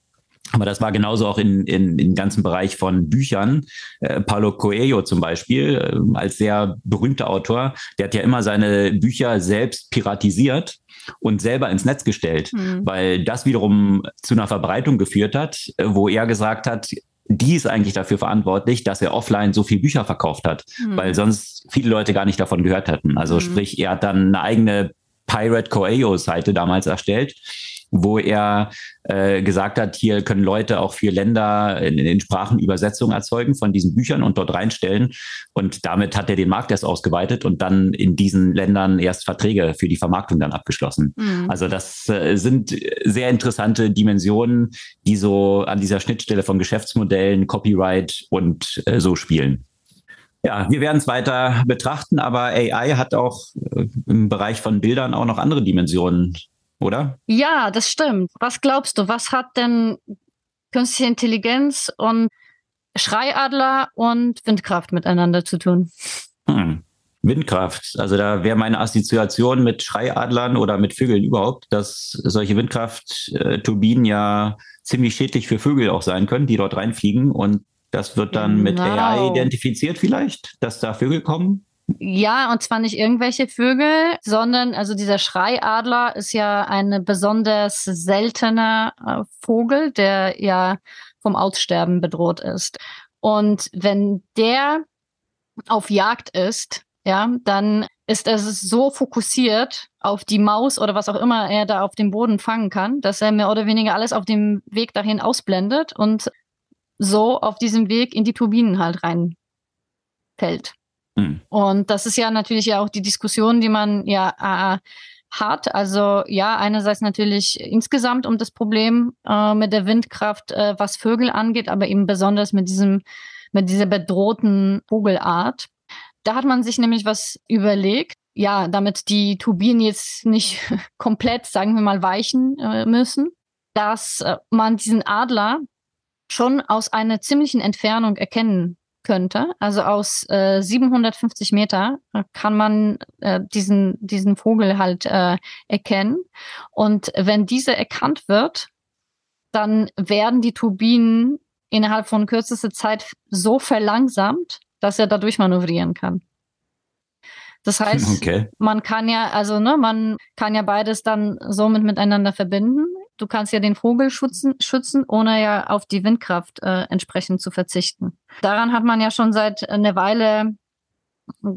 Aber das war genauso auch in, in, im ganzen Bereich von Büchern. Äh, Paulo Coelho zum Beispiel, äh, als sehr berühmter Autor, der hat ja immer seine Bücher selbst piratisiert und selber ins Netz gestellt, mhm. weil das wiederum zu einer Verbreitung geführt hat, wo er gesagt hat, die ist eigentlich dafür verantwortlich, dass er offline so viel Bücher verkauft hat, mhm. weil sonst viele Leute gar nicht davon gehört hätten. Also mhm. sprich, er hat dann eine eigene Pirate Coelho Seite damals erstellt wo er äh, gesagt hat, hier können Leute auch für Länder in, in Sprachen Übersetzungen erzeugen von diesen Büchern und dort reinstellen. Und damit hat er den Markt erst ausgeweitet und dann in diesen Ländern erst Verträge für die Vermarktung dann abgeschlossen. Mhm. Also das äh, sind sehr interessante Dimensionen, die so an dieser Schnittstelle von Geschäftsmodellen, Copyright und äh, so spielen. Ja, wir werden es weiter betrachten, aber AI hat auch äh, im Bereich von Bildern auch noch andere Dimensionen oder? Ja, das stimmt. Was glaubst du, was hat denn künstliche Intelligenz und Schreiadler und Windkraft miteinander zu tun? Hm. Windkraft. Also da wäre meine Assoziation mit Schreiadlern oder mit Vögeln überhaupt, dass solche Windkraftturbinen ja ziemlich schädlich für Vögel auch sein können, die dort reinfliegen. Und das wird dann genau. mit AI identifiziert vielleicht, dass da Vögel kommen. Ja, und zwar nicht irgendwelche Vögel, sondern also dieser Schreiadler ist ja ein besonders seltener äh, Vogel, der ja vom Aussterben bedroht ist. Und wenn der auf Jagd ist, ja, dann ist er so fokussiert auf die Maus oder was auch immer er da auf dem Boden fangen kann, dass er mehr oder weniger alles auf dem Weg dahin ausblendet und so auf diesem Weg in die Turbinen halt reinfällt. Mhm. Und das ist ja natürlich ja auch die Diskussion, die man ja äh, hat. Also ja, einerseits natürlich insgesamt um das Problem äh, mit der Windkraft, äh, was Vögel angeht, aber eben besonders mit diesem, mit dieser bedrohten Vogelart. Da hat man sich nämlich was überlegt. Ja, damit die Turbinen jetzt nicht komplett, sagen wir mal, weichen äh, müssen, dass äh, man diesen Adler schon aus einer ziemlichen Entfernung erkennen könnte. Also aus äh, 750 Meter äh, kann man äh, diesen, diesen Vogel halt äh, erkennen. Und wenn dieser erkannt wird, dann werden die Turbinen innerhalb von kürzester Zeit so verlangsamt, dass er dadurch manövrieren kann. Das heißt, okay. man kann ja, also ne, man kann ja beides dann somit miteinander verbinden du kannst ja den Vogel schützen, schützen ohne ja auf die Windkraft äh, entsprechend zu verzichten. Daran hat man ja schon seit einer Weile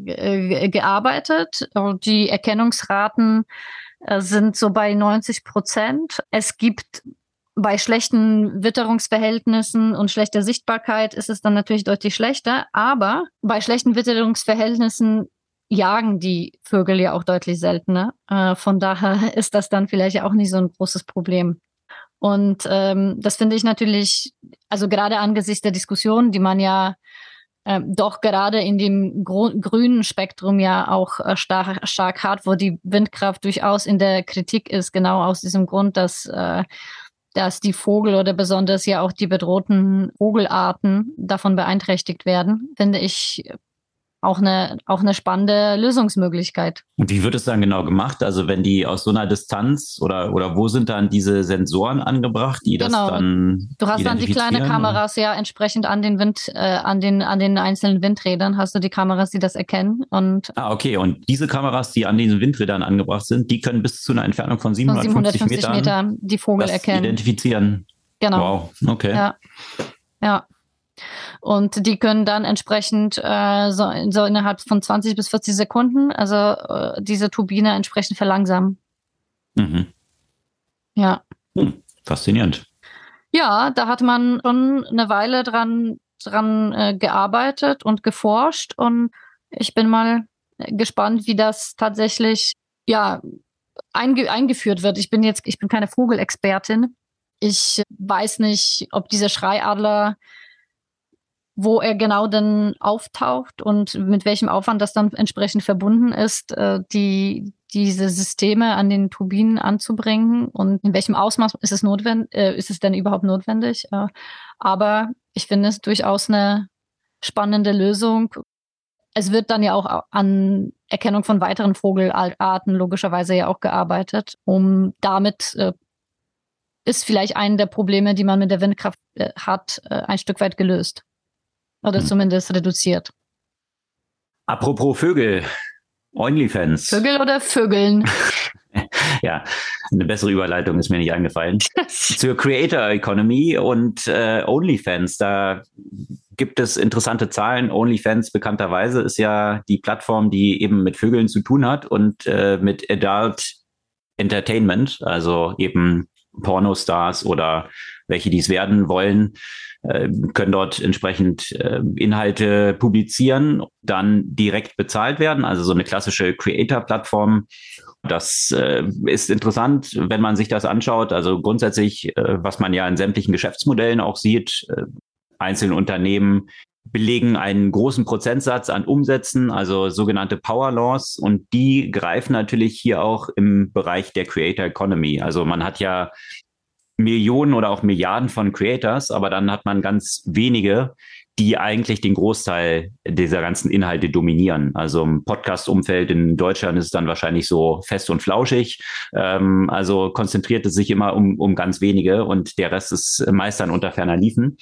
äh, gearbeitet. Die Erkennungsraten äh, sind so bei 90 Prozent. Es gibt bei schlechten Witterungsverhältnissen und schlechter Sichtbarkeit ist es dann natürlich deutlich schlechter. Aber bei schlechten Witterungsverhältnissen jagen die Vögel ja auch deutlich seltener. Äh, von daher ist das dann vielleicht auch nicht so ein großes Problem. Und ähm, das finde ich natürlich, also gerade angesichts der Diskussion, die man ja äh, doch gerade in dem grünen Spektrum ja auch äh, stark, stark hat, wo die Windkraft durchaus in der Kritik ist, genau aus diesem Grund, dass, äh, dass die Vogel oder besonders ja auch die bedrohten Vogelarten davon beeinträchtigt werden, finde ich auch eine, auch eine spannende Lösungsmöglichkeit. Und wie wird es dann genau gemacht? Also wenn die aus so einer Distanz oder, oder wo sind dann diese Sensoren angebracht, die genau. das dann Du hast dann die kleinen Kameras ja entsprechend an den Wind, äh, an den, an den einzelnen Windrädern hast du die Kameras, die das erkennen und. Ah, okay. Und diese Kameras, die an diesen Windrädern angebracht sind, die können bis zu einer Entfernung von 750, 750 Metern Meter die Vogel erkennen. Identifizieren. Genau. Wow. Okay. Ja. Ja. Und die können dann entsprechend äh, so, so innerhalb von 20 bis 40 Sekunden, also äh, diese Turbine entsprechend verlangsamen. Mhm. Ja. Hm, faszinierend. Ja, da hat man schon eine Weile dran, dran äh, gearbeitet und geforscht und ich bin mal gespannt, wie das tatsächlich ja einge eingeführt wird. Ich bin jetzt, ich bin keine Vogelexpertin. Ich weiß nicht, ob dieser Schreiadler wo er genau dann auftaucht und mit welchem Aufwand das dann entsprechend verbunden ist, äh, die, diese Systeme an den Turbinen anzubringen und in welchem Ausmaß ist es notwendig, äh, ist es denn überhaupt notwendig? Äh, aber ich finde es durchaus eine spannende Lösung. Es wird dann ja auch an Erkennung von weiteren Vogelarten logischerweise ja auch gearbeitet, um damit äh, ist vielleicht ein der Probleme, die man mit der Windkraft äh, hat, äh, ein Stück weit gelöst. Oder hm. zumindest reduziert. Apropos Vögel, OnlyFans. Vögel oder Vögeln? ja, eine bessere Überleitung ist mir nicht eingefallen. Zur Creator Economy und äh, OnlyFans. Da gibt es interessante Zahlen. OnlyFans bekannterweise ist ja die Plattform, die eben mit Vögeln zu tun hat und äh, mit Adult Entertainment, also eben Pornostars oder welche dies werden wollen, können dort entsprechend äh, Inhalte publizieren, dann direkt bezahlt werden, also so eine klassische Creator-Plattform. Das äh, ist interessant, wenn man sich das anschaut. Also grundsätzlich, äh, was man ja in sämtlichen Geschäftsmodellen auch sieht, äh, einzelne Unternehmen belegen einen großen Prozentsatz an Umsätzen, also sogenannte Power Laws, und die greifen natürlich hier auch im Bereich der Creator Economy. Also man hat ja Millionen oder auch Milliarden von Creators, aber dann hat man ganz wenige, die eigentlich den Großteil dieser ganzen Inhalte dominieren. Also im Podcast-Umfeld in Deutschland ist es dann wahrscheinlich so fest und flauschig. Ähm, also konzentriert es sich immer um, um ganz wenige und der Rest ist meist dann unter ferner Liefen.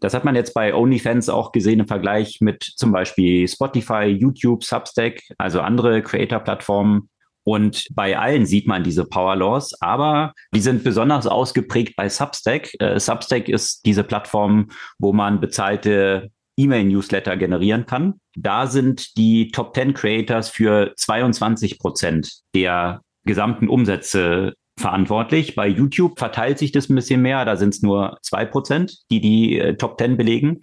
Das hat man jetzt bei OnlyFans auch gesehen im Vergleich mit zum Beispiel Spotify, YouTube, Substack, also andere Creator-Plattformen. Und bei allen sieht man diese Power Laws, aber die sind besonders ausgeprägt bei Substack. Äh, Substack ist diese Plattform, wo man bezahlte E-Mail-Newsletter generieren kann. Da sind die Top 10 Creators für 22 Prozent der gesamten Umsätze verantwortlich. Bei YouTube verteilt sich das ein bisschen mehr, da sind es nur zwei Prozent, die die äh, Top 10 belegen.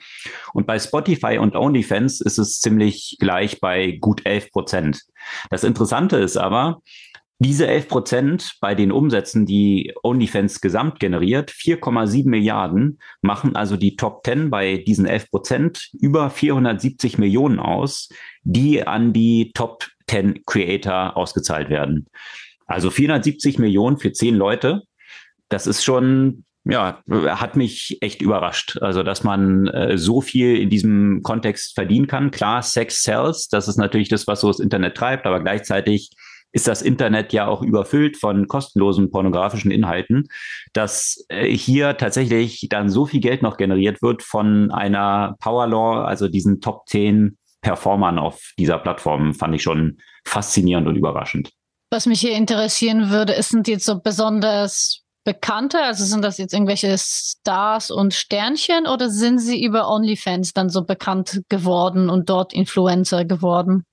Und bei Spotify und OnlyFans ist es ziemlich gleich bei gut 11 Prozent. Das Interessante ist aber, diese 11 Prozent bei den Umsätzen, die OnlyFans gesamt generiert, 4,7 Milliarden, machen also die Top 10 bei diesen 11 Prozent über 470 Millionen aus, die an die Top 10 Creator ausgezahlt werden. Also 470 Millionen für zehn Leute, das ist schon, ja, hat mich echt überrascht. Also, dass man äh, so viel in diesem Kontext verdienen kann. Klar, Sex sells, das ist natürlich das, was so das Internet treibt, aber gleichzeitig ist das Internet ja auch überfüllt von kostenlosen pornografischen Inhalten, dass äh, hier tatsächlich dann so viel Geld noch generiert wird von einer Power Law, also diesen Top 10 Performern auf dieser Plattform, fand ich schon faszinierend und überraschend. Was mich hier interessieren würde, ist, sind jetzt so besonders bekannte, also sind das jetzt irgendwelche Stars und Sternchen oder sind sie über OnlyFans dann so bekannt geworden und dort Influencer geworden?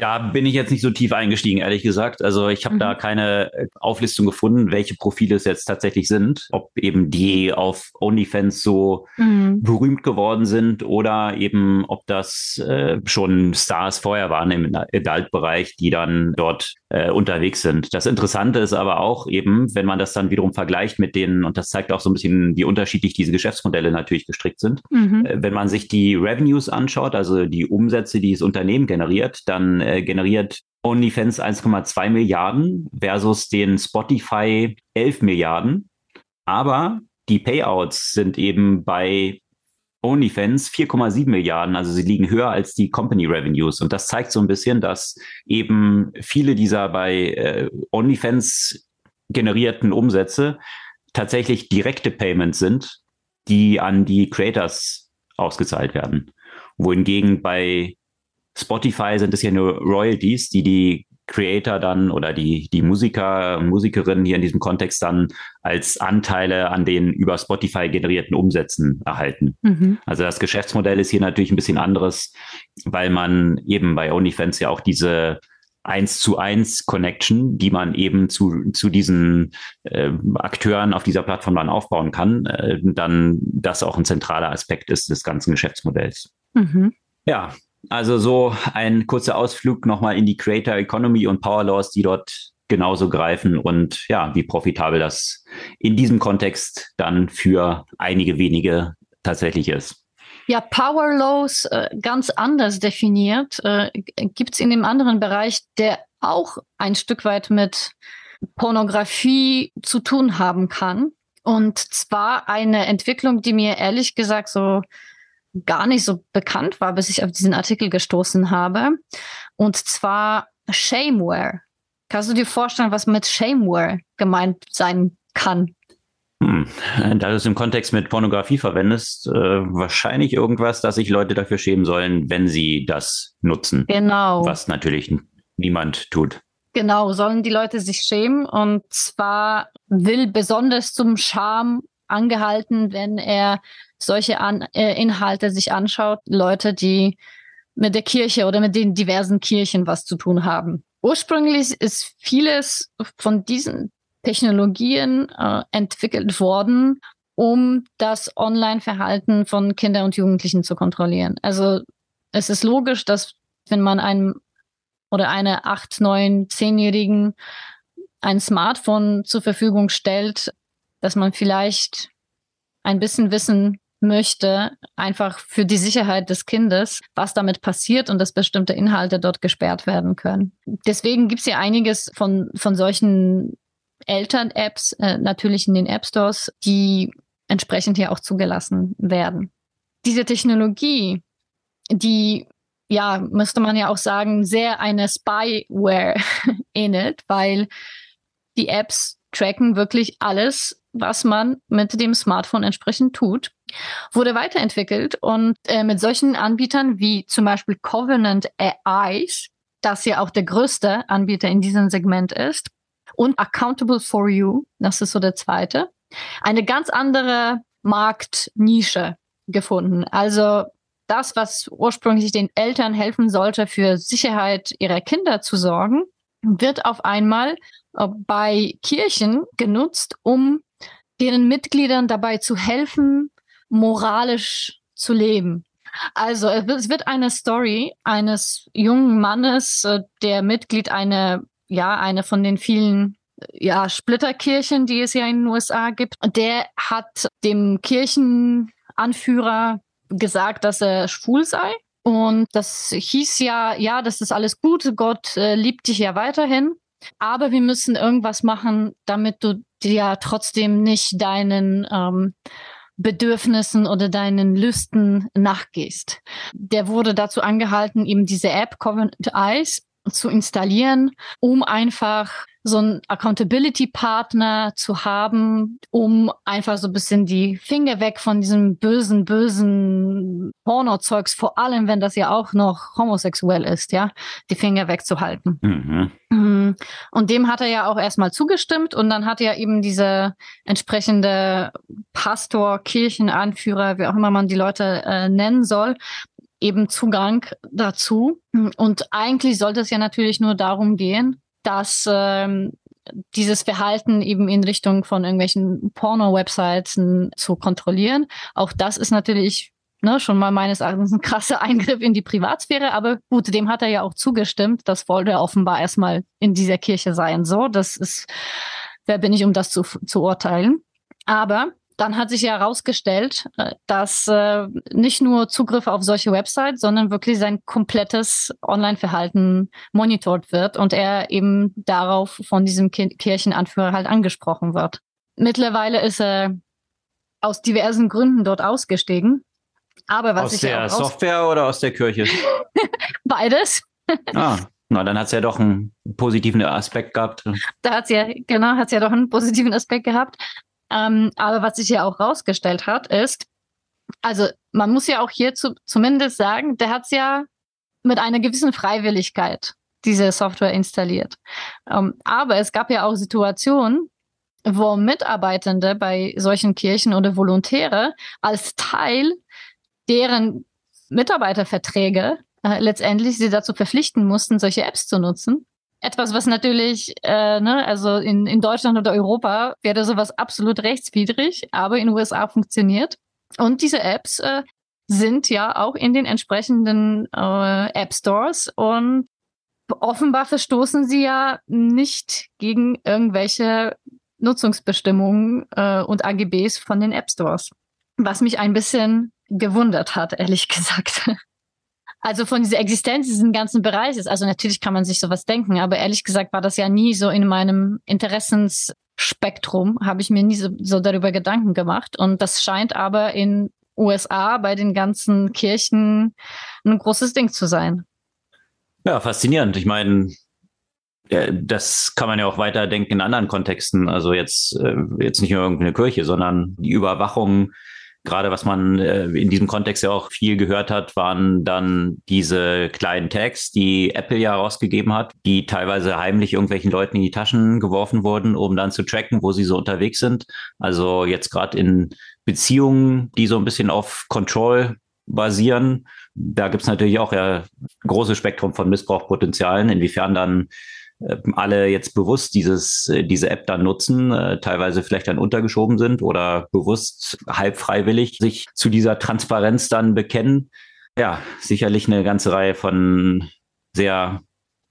Da bin ich jetzt nicht so tief eingestiegen, ehrlich gesagt. Also ich habe mhm. da keine äh, Auflistung gefunden, welche Profile es jetzt tatsächlich sind. Ob eben die auf OnlyFans so mhm. berühmt geworden sind oder eben ob das äh, schon Stars vorher waren im Adult-Bereich, die dann dort äh, unterwegs sind. Das Interessante ist aber auch eben, wenn man das dann wiederum vergleicht mit denen, und das zeigt auch so ein bisschen, wie unterschiedlich diese Geschäftsmodelle natürlich gestrickt sind. Mhm. Äh, wenn man sich die Revenues anschaut, also die Umsätze, die das Unternehmen generiert, dann äh, generiert OnlyFans 1,2 Milliarden versus den Spotify 11 Milliarden. Aber die Payouts sind eben bei OnlyFans 4,7 Milliarden, also sie liegen höher als die Company Revenues. Und das zeigt so ein bisschen, dass eben viele dieser bei äh, OnlyFans generierten Umsätze tatsächlich direkte Payments sind, die an die Creators ausgezahlt werden. Wohingegen bei Spotify sind es ja nur Royalties, die die Creator dann oder die, die Musiker, Musikerinnen hier in diesem Kontext dann als Anteile an den über Spotify generierten Umsätzen erhalten. Mhm. Also das Geschäftsmodell ist hier natürlich ein bisschen anderes, weil man eben bei OnlyFans ja auch diese eins zu eins Connection, die man eben zu, zu diesen äh, Akteuren auf dieser Plattform dann aufbauen kann, äh, dann das auch ein zentraler Aspekt ist des ganzen Geschäftsmodells. Mhm. Ja, also so ein kurzer Ausflug nochmal in die Creator Economy und Power Laws, die dort genauso greifen und ja, wie profitabel das in diesem Kontext dann für einige wenige tatsächlich ist. Ja, Power Laws äh, ganz anders definiert äh, gibt es in dem anderen Bereich, der auch ein Stück weit mit Pornografie zu tun haben kann. Und zwar eine Entwicklung, die mir ehrlich gesagt so gar nicht so bekannt war, bis ich auf diesen Artikel gestoßen habe. Und zwar Shameware. Kannst du dir vorstellen, was mit Shameware gemeint sein kann? Hm. Da du es im Kontext mit Pornografie verwendest, äh, wahrscheinlich irgendwas, dass sich Leute dafür schämen sollen, wenn sie das nutzen. Genau. Was natürlich niemand tut. Genau, sollen die Leute sich schämen. Und zwar will besonders zum Scham angehalten, wenn er solche An äh, Inhalte sich anschaut, Leute, die mit der Kirche oder mit den diversen Kirchen was zu tun haben. Ursprünglich ist vieles von diesen Technologien äh, entwickelt worden, um das Online-Verhalten von Kindern und Jugendlichen zu kontrollieren. Also es ist logisch, dass wenn man einem oder eine acht, neun, zehnjährigen ein Smartphone zur Verfügung stellt, dass man vielleicht ein bisschen wissen möchte, einfach für die Sicherheit des Kindes, was damit passiert und dass bestimmte Inhalte dort gesperrt werden können. Deswegen gibt es ja einiges von, von solchen Eltern-Apps äh, natürlich in den App Stores, die entsprechend hier auch zugelassen werden. Diese Technologie, die ja, müsste man ja auch sagen, sehr eine Spyware ähnelt, weil die Apps tracken wirklich alles, was man mit dem Smartphone entsprechend tut, wurde weiterentwickelt und äh, mit solchen Anbietern wie zum Beispiel Covenant AIs, das ja auch der größte Anbieter in diesem Segment ist, und Accountable for You, das ist so der zweite, eine ganz andere Marktnische gefunden. Also das, was ursprünglich den Eltern helfen sollte, für Sicherheit ihrer Kinder zu sorgen, wird auf einmal bei Kirchen genutzt, um deren Mitgliedern dabei zu helfen, moralisch zu leben. Also es wird eine Story eines jungen Mannes, äh, der Mitglied einer, ja, eine von den vielen ja, Splitterkirchen, die es ja in den USA gibt. Der hat dem Kirchenanführer gesagt, dass er schwul sei. Und das hieß ja, ja, das ist alles gut, Gott äh, liebt dich ja weiterhin. Aber wir müssen irgendwas machen, damit du ja trotzdem nicht deinen ähm, Bedürfnissen oder deinen Lüsten nachgehst. Der wurde dazu angehalten, eben diese App Covenant Eyes zu installieren, um einfach so einen Accountability-Partner zu haben, um einfach so ein bisschen die Finger weg von diesem bösen, bösen Porno-Zeugs, vor allem wenn das ja auch noch homosexuell ist, ja, die Finger wegzuhalten. Mhm. mhm. Und dem hat er ja auch erstmal zugestimmt und dann hat er eben diese entsprechende Pastor, Kirchenanführer, wie auch immer man die Leute äh, nennen soll, eben Zugang dazu. Und eigentlich sollte es ja natürlich nur darum gehen, dass ähm, dieses Verhalten eben in Richtung von irgendwelchen Porno-Websites zu kontrollieren. Auch das ist natürlich ne, schon mal meines Erachtens ein krasser Eingriff in die Privatsphäre. Aber gut, dem hat er ja auch zugestimmt. Das wollte er offenbar erstmal in dieser Kirche sein. So, das ist, wer bin ich, um das zu, zu urteilen? Aber dann hat sich ja herausgestellt, äh, dass äh, nicht nur Zugriff auf solche Websites, sondern wirklich sein komplettes Online-Verhalten monitort wird und er eben darauf von diesem Kirchenanführer halt angesprochen wird. Mittlerweile ist er aus diversen Gründen dort ausgestiegen. Aber was aus ich der Software oder aus der Kirche? Beides. ah, na, dann hat es ja doch einen positiven Aspekt gehabt. Da hat es ja, genau, hat es ja doch einen positiven Aspekt gehabt. Ähm, aber was sich ja auch rausgestellt hat, ist, also man muss ja auch hier zu, zumindest sagen, der hat es ja mit einer gewissen Freiwilligkeit diese Software installiert. Ähm, aber es gab ja auch Situationen, wo Mitarbeitende bei solchen Kirchen oder Volontäre als Teil deren Mitarbeiterverträge äh, letztendlich sie dazu verpflichten mussten, solche Apps zu nutzen. Etwas, was natürlich, äh, ne, also in, in Deutschland oder Europa wäre sowas absolut rechtswidrig, aber in USA funktioniert. Und diese Apps äh, sind ja auch in den entsprechenden äh, App Stores und offenbar verstoßen sie ja nicht gegen irgendwelche Nutzungsbestimmungen äh, und AGBs von den App Stores. Was mich ein bisschen gewundert hat, ehrlich gesagt. Also von dieser Existenz dieses ganzen Bereiches. Also natürlich kann man sich sowas denken, aber ehrlich gesagt war das ja nie so in meinem Interessensspektrum, habe ich mir nie so, so darüber Gedanken gemacht. Und das scheint aber in USA bei den ganzen Kirchen ein großes Ding zu sein. Ja, faszinierend. Ich meine, das kann man ja auch weiterdenken in anderen Kontexten. Also jetzt, äh, jetzt nicht nur irgendeine Kirche, sondern die Überwachung gerade was man äh, in diesem Kontext ja auch viel gehört hat, waren dann diese kleinen Tags, die Apple ja rausgegeben hat, die teilweise heimlich irgendwelchen Leuten in die Taschen geworfen wurden, um dann zu tracken, wo sie so unterwegs sind. Also jetzt gerade in Beziehungen, die so ein bisschen auf Control basieren, da gibt es natürlich auch ja großes Spektrum von Missbrauchpotenzialen, inwiefern dann alle jetzt bewusst dieses, äh, diese App dann nutzen, äh, teilweise vielleicht dann untergeschoben sind oder bewusst halb freiwillig sich zu dieser Transparenz dann bekennen. Ja, sicherlich eine ganze Reihe von sehr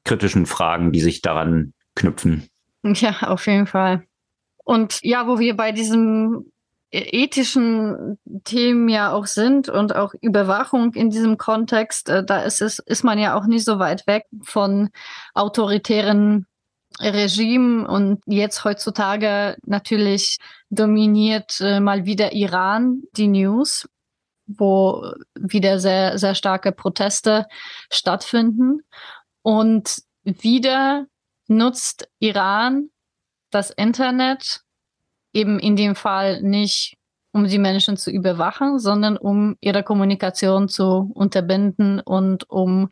kritischen Fragen, die sich daran knüpfen. Ja, auf jeden Fall. Und ja, wo wir bei diesem ethischen Themen ja auch sind und auch Überwachung in diesem Kontext, äh, da ist es, ist man ja auch nicht so weit weg von autoritären Regimen und jetzt heutzutage natürlich dominiert äh, mal wieder Iran die News, wo wieder sehr, sehr starke Proteste stattfinden. Und wieder nutzt Iran das Internet eben in dem Fall nicht, um die Menschen zu überwachen, sondern um ihre Kommunikation zu unterbinden und um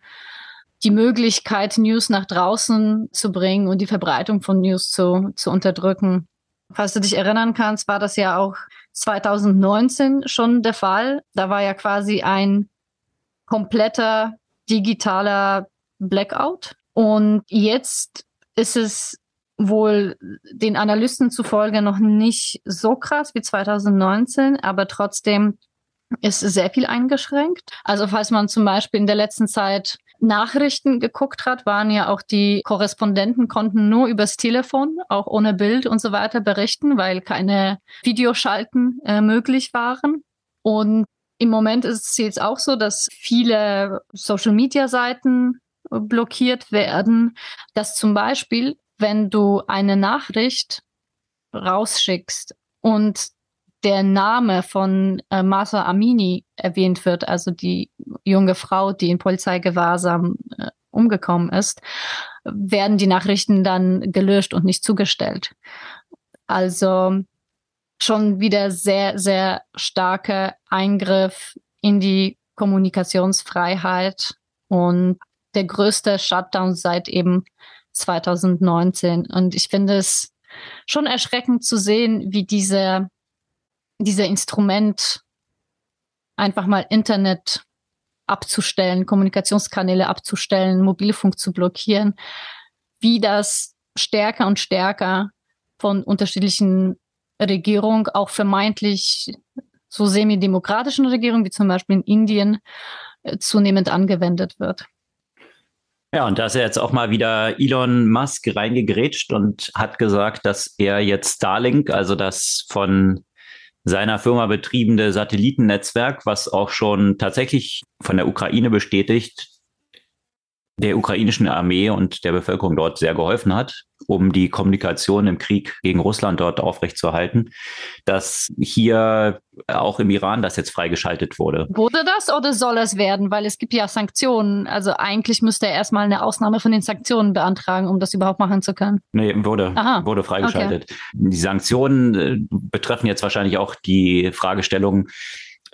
die Möglichkeit, News nach draußen zu bringen und die Verbreitung von News zu, zu unterdrücken. Falls du dich erinnern kannst, war das ja auch 2019 schon der Fall. Da war ja quasi ein kompletter digitaler Blackout. Und jetzt ist es wohl den Analysten zufolge noch nicht so krass wie 2019, aber trotzdem ist sehr viel eingeschränkt. Also falls man zum Beispiel in der letzten Zeit Nachrichten geguckt hat, waren ja auch die Korrespondenten konnten nur übers Telefon, auch ohne Bild und so weiter berichten, weil keine Videoschalten äh, möglich waren. Und im Moment ist es jetzt auch so, dass viele Social-Media-Seiten blockiert werden, dass zum Beispiel wenn du eine Nachricht rausschickst und der Name von äh, Masa Amini erwähnt wird, also die junge Frau, die in Polizeigewahrsam äh, umgekommen ist, werden die Nachrichten dann gelöscht und nicht zugestellt. Also schon wieder sehr, sehr starker Eingriff in die Kommunikationsfreiheit und der größte Shutdown seit eben 2019. Und ich finde es schon erschreckend zu sehen, wie diese, dieser Instrument einfach mal Internet abzustellen, Kommunikationskanäle abzustellen, Mobilfunk zu blockieren, wie das stärker und stärker von unterschiedlichen Regierungen, auch vermeintlich so semi-demokratischen Regierungen wie zum Beispiel in Indien äh, zunehmend angewendet wird. Ja, und da ist ja jetzt auch mal wieder Elon Musk reingegrätscht und hat gesagt, dass er jetzt Starlink, also das von seiner Firma betriebene Satellitennetzwerk, was auch schon tatsächlich von der Ukraine bestätigt, der ukrainischen Armee und der Bevölkerung dort sehr geholfen hat, um die Kommunikation im Krieg gegen Russland dort aufrechtzuerhalten, dass hier auch im Iran das jetzt freigeschaltet wurde. Wurde das oder soll es werden? Weil es gibt ja Sanktionen. Also eigentlich müsste er erstmal eine Ausnahme von den Sanktionen beantragen, um das überhaupt machen zu können. Nee, wurde, Aha. wurde freigeschaltet. Okay. Die Sanktionen äh, betreffen jetzt wahrscheinlich auch die Fragestellung,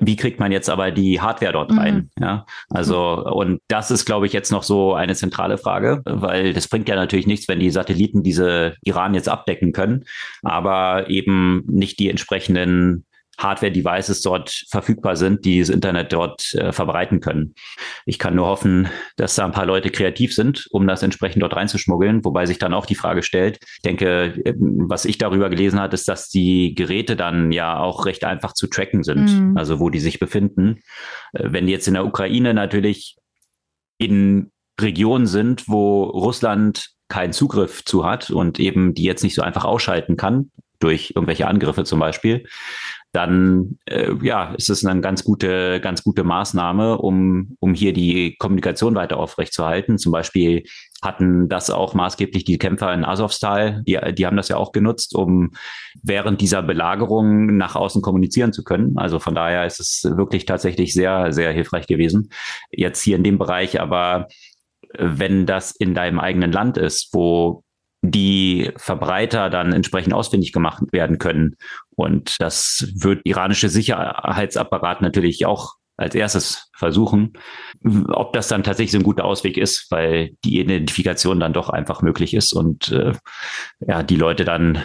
wie kriegt man jetzt aber die Hardware dort rein? Mhm. Ja, also, und das ist, glaube ich, jetzt noch so eine zentrale Frage, weil das bringt ja natürlich nichts, wenn die Satelliten diese Iran jetzt abdecken können, aber eben nicht die entsprechenden Hardware-Devices dort verfügbar sind, die das Internet dort äh, verbreiten können. Ich kann nur hoffen, dass da ein paar Leute kreativ sind, um das entsprechend dort reinzuschmuggeln, wobei sich dann auch die Frage stellt, ich denke, ähm, was ich darüber gelesen habe, ist, dass die Geräte dann ja auch recht einfach zu tracken sind, mhm. also wo die sich befinden. Äh, wenn die jetzt in der Ukraine natürlich in Regionen sind, wo Russland keinen Zugriff zu hat und eben die jetzt nicht so einfach ausschalten kann, durch irgendwelche Angriffe zum Beispiel, dann äh, ja, ist es eine ganz gute, ganz gute Maßnahme, um, um hier die Kommunikation weiter aufrechtzuerhalten. Zum Beispiel hatten das auch maßgeblich die Kämpfer in Azovstal, die, die haben das ja auch genutzt, um während dieser Belagerung nach außen kommunizieren zu können. Also von daher ist es wirklich tatsächlich sehr, sehr hilfreich gewesen. Jetzt hier in dem Bereich aber, wenn das in deinem eigenen Land ist, wo die Verbreiter dann entsprechend ausfindig gemacht werden können. Und das wird iranische Sicherheitsapparat natürlich auch als erstes versuchen. Ob das dann tatsächlich so ein guter Ausweg ist, weil die Identifikation dann doch einfach möglich ist und äh, ja, die Leute dann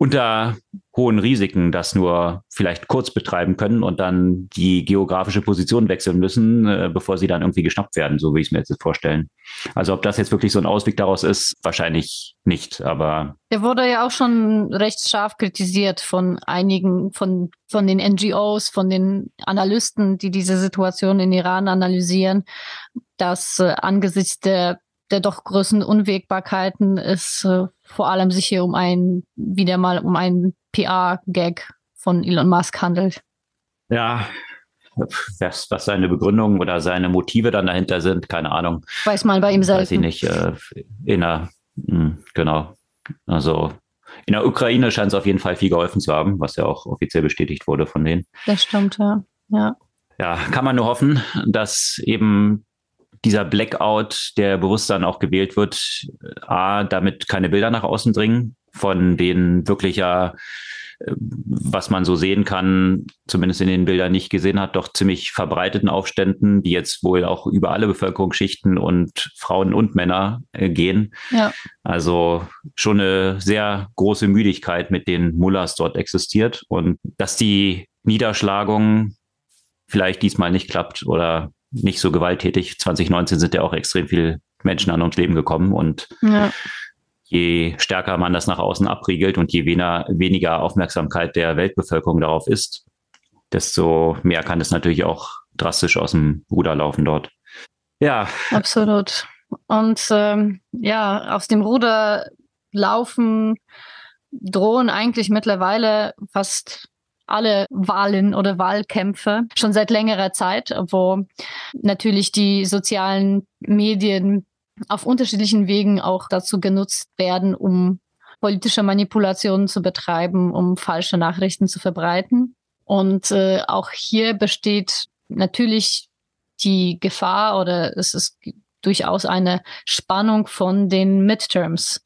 unter hohen Risiken das nur vielleicht kurz betreiben können und dann die geografische Position wechseln müssen, äh, bevor sie dann irgendwie geschnappt werden, so wie ich es mir jetzt vorstellen. Also ob das jetzt wirklich so ein Ausweg daraus ist, wahrscheinlich nicht, aber. Der wurde ja auch schon recht scharf kritisiert von einigen, von, von den NGOs, von den Analysten, die diese Situation in Iran analysieren, dass äh, angesichts der der doch größten Unwägbarkeiten ist vor allem sich hier um ein, wieder mal um einen PR-Gag von Elon Musk handelt. Ja, was, was seine Begründung oder seine Motive dann dahinter sind, keine Ahnung. Weiß man bei ihm selbst. Weiß ich nicht. Äh, in der, mh, hm, genau. Also in der Ukraine scheint es auf jeden Fall viel geholfen zu haben, was ja auch offiziell bestätigt wurde von denen. Das stimmt, ja. Ja, ja kann man nur hoffen, dass eben dieser Blackout, der bewusst dann auch gewählt wird, A, damit keine Bilder nach außen dringen, von denen wirklich ja, äh, was man so sehen kann, zumindest in den Bildern nicht gesehen hat, doch ziemlich verbreiteten Aufständen, die jetzt wohl auch über alle Bevölkerungsschichten und Frauen und Männer äh, gehen. Ja. Also schon eine sehr große Müdigkeit mit den Mullahs dort existiert und dass die Niederschlagung vielleicht diesmal nicht klappt oder nicht so gewalttätig. 2019 sind ja auch extrem viele Menschen an uns Leben gekommen und ja. je stärker man das nach außen abriegelt und je weniger, weniger Aufmerksamkeit der Weltbevölkerung darauf ist, desto mehr kann es natürlich auch drastisch aus dem Ruder laufen dort. Ja. Absolut. Und ähm, ja, aus dem Ruder laufen drohen eigentlich mittlerweile fast alle Wahlen oder Wahlkämpfe schon seit längerer Zeit, wo natürlich die sozialen Medien auf unterschiedlichen Wegen auch dazu genutzt werden, um politische Manipulationen zu betreiben, um falsche Nachrichten zu verbreiten. Und äh, auch hier besteht natürlich die Gefahr oder es ist durchaus eine Spannung von den Midterms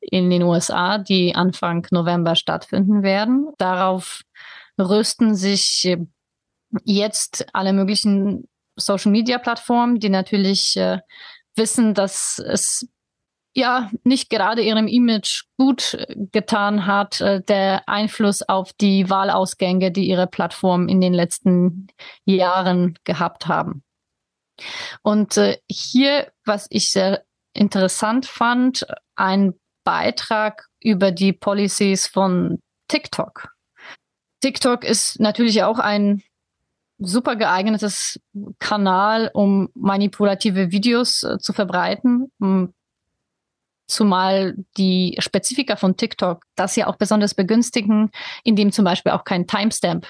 in den USA, die Anfang November stattfinden werden. Darauf rüsten sich äh, jetzt alle möglichen Social-Media-Plattformen, die natürlich äh, wissen, dass es ja nicht gerade ihrem Image gut äh, getan hat, äh, der Einfluss auf die Wahlausgänge, die ihre Plattformen in den letzten Jahren gehabt haben. Und äh, hier, was ich sehr interessant fand, ein Beitrag über die Policies von TikTok TikTok ist natürlich auch ein super geeignetes Kanal, um manipulative Videos äh, zu verbreiten. Zumal die Spezifika von TikTok das ja auch besonders begünstigen, indem zum Beispiel auch kein Timestamp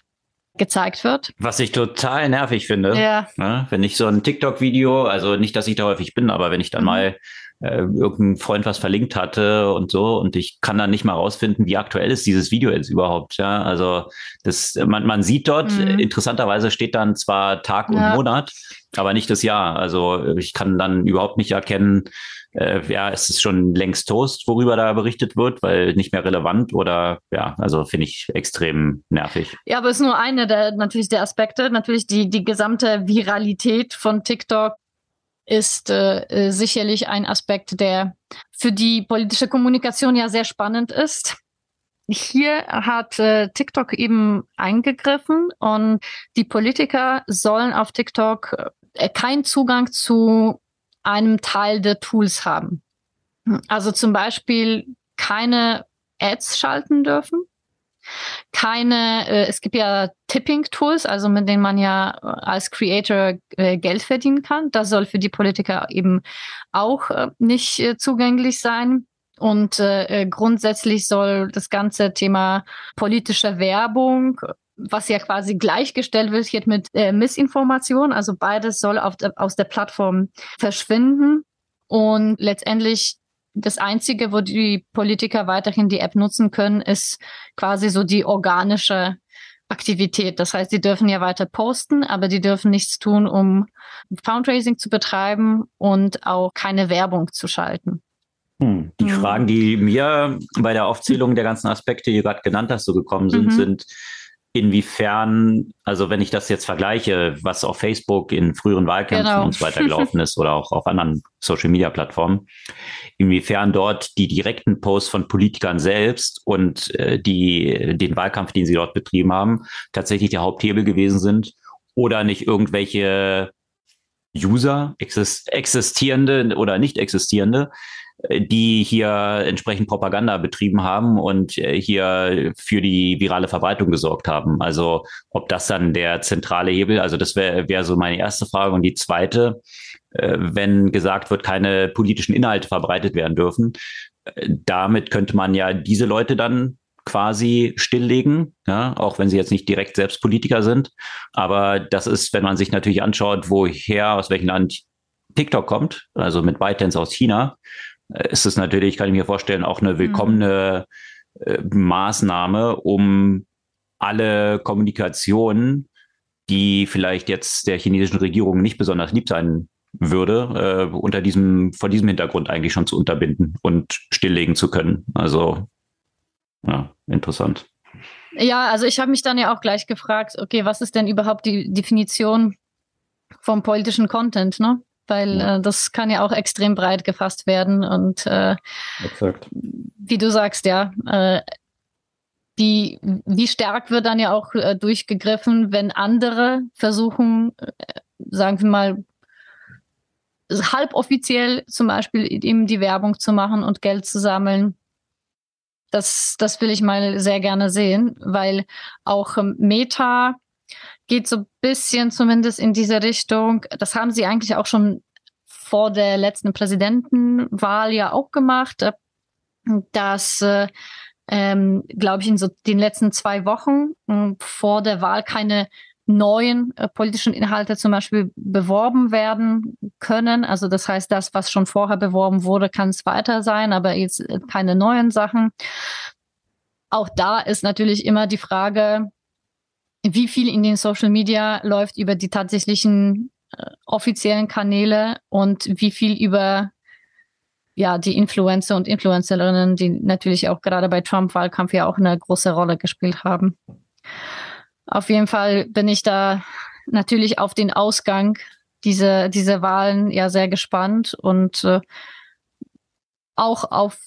gezeigt wird. Was ich total nervig finde. Ja. Ne? Wenn ich so ein TikTok-Video, also nicht, dass ich da häufig bin, aber wenn ich dann mhm. mal äh, irgendein Freund was verlinkt hatte und so und ich kann dann nicht mal rausfinden, wie aktuell ist dieses Video jetzt überhaupt. Ja, also das, man, man sieht dort, mhm. interessanterweise steht dann zwar Tag ja. und Monat, aber nicht das Jahr. Also ich kann dann überhaupt nicht erkennen, äh, ja, es ist schon längst Toast, worüber da berichtet wird, weil nicht mehr relevant oder ja, also finde ich extrem nervig. Ja, aber es ist nur einer der natürlich der Aspekte. Natürlich die, die gesamte Viralität von TikTok ist äh, äh, sicherlich ein Aspekt, der für die politische Kommunikation ja sehr spannend ist. Hier hat äh, TikTok eben eingegriffen und die Politiker sollen auf TikTok äh, keinen Zugang zu einem Teil der Tools haben. Also zum Beispiel keine Ads schalten dürfen, keine, äh, es gibt ja Tipping-Tools, also mit denen man ja äh, als Creator äh, Geld verdienen kann. Das soll für die Politiker eben auch äh, nicht äh, zugänglich sein. Und äh, grundsätzlich soll das ganze Thema politische Werbung, was ja quasi gleichgestellt wird jetzt mit äh, Missinformation, also beides soll auf de, aus der Plattform verschwinden. Und letztendlich das Einzige, wo die Politiker weiterhin die App nutzen können, ist quasi so die organische Aktivität. Das heißt, sie dürfen ja weiter posten, aber die dürfen nichts tun, um Fundraising zu betreiben und auch keine Werbung zu schalten. Hm. Die mhm. Fragen, die mir bei der Aufzählung der ganzen Aspekte, die du gerade genannt hast, so gekommen sind, mhm. sind, inwiefern, also wenn ich das jetzt vergleiche, was auf Facebook in früheren Wahlkämpfen genau. und so weiter gelaufen ist oder auch auf anderen Social Media Plattformen, inwiefern dort die direkten Posts von Politikern selbst und äh, die, den Wahlkampf, den sie dort betrieben haben, tatsächlich der Haupthebel gewesen sind oder nicht irgendwelche User, existierende oder nicht existierende, die hier entsprechend Propaganda betrieben haben und äh, hier für die virale Verbreitung gesorgt haben. Also ob das dann der zentrale Hebel, also das wäre wär so meine erste Frage. Und die zweite, äh, wenn gesagt wird, keine politischen Inhalte verbreitet werden dürfen, äh, damit könnte man ja diese Leute dann quasi stilllegen, ja, auch wenn sie jetzt nicht direkt selbst Politiker sind. Aber das ist, wenn man sich natürlich anschaut, woher, aus welchem Land TikTok kommt, also mit ByteDance aus China, ist es natürlich, kann ich mir vorstellen, auch eine willkommene äh, Maßnahme, um alle Kommunikation, die vielleicht jetzt der chinesischen Regierung nicht besonders lieb sein würde, äh, unter diesem, vor diesem Hintergrund eigentlich schon zu unterbinden und stilllegen zu können. Also, ja, interessant. Ja, also ich habe mich dann ja auch gleich gefragt, okay, was ist denn überhaupt die Definition vom politischen Content, ne? Weil äh, das kann ja auch extrem breit gefasst werden und äh, Exakt. wie du sagst, ja, äh, die, wie stark wird dann ja auch äh, durchgegriffen, wenn andere versuchen, äh, sagen wir mal, halboffiziell zum Beispiel eben die Werbung zu machen und Geld zu sammeln. Das, das will ich mal sehr gerne sehen, weil auch Meta geht so ein bisschen zumindest in diese Richtung. Das haben sie eigentlich auch schon vor der letzten Präsidentenwahl ja auch gemacht, äh, dass, äh, ähm, glaube ich, in so den letzten zwei Wochen äh, vor der Wahl keine neuen äh, politischen Inhalte zum Beispiel beworben werden können. Also das heißt, das, was schon vorher beworben wurde, kann es weiter sein, aber jetzt äh, keine neuen Sachen. Auch da ist natürlich immer die Frage, wie viel in den Social Media läuft über die tatsächlichen äh, offiziellen Kanäle und wie viel über ja die Influencer und Influencerinnen, die natürlich auch gerade bei Trump-Wahlkampf ja auch eine große Rolle gespielt haben. Auf jeden Fall bin ich da natürlich auf den Ausgang dieser diese Wahlen ja sehr gespannt und äh, auch auf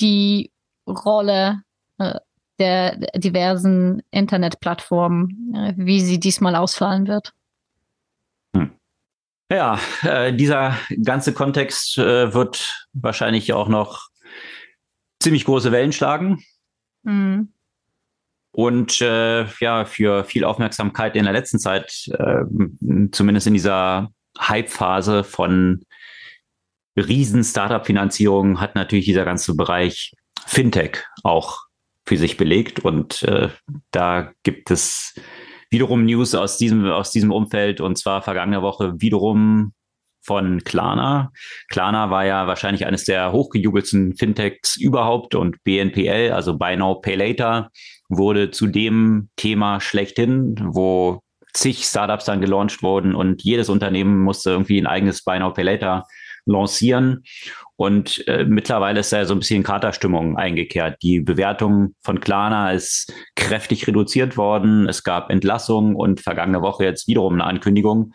die Rolle äh, der diversen Internetplattformen, äh, wie sie diesmal ausfallen wird. Hm. Ja, äh, dieser ganze Kontext äh, wird wahrscheinlich auch noch ziemlich große Wellen schlagen. Hm. und äh, ja, für viel Aufmerksamkeit in der letzten Zeit, äh, zumindest in dieser Hype-Phase von riesen Startup-Finanzierung, hat natürlich dieser ganze Bereich Fintech auch für sich belegt. Und äh, da gibt es wiederum News aus diesem, aus diesem Umfeld und zwar vergangene Woche wiederum von Klarna. Klarna war ja wahrscheinlich eines der hochgejubelsten Fintechs überhaupt und BNPL, also Buy Now Pay Later, wurde zu dem Thema schlechthin, wo zig Startups dann gelauncht wurden und jedes Unternehmen musste irgendwie ein eigenes Buy Now Pay Later lancieren. Und äh, mittlerweile ist da so ein bisschen Katerstimmung eingekehrt. Die Bewertung von Klarna ist kräftig reduziert worden. Es gab Entlassungen und vergangene Woche jetzt wiederum eine Ankündigung,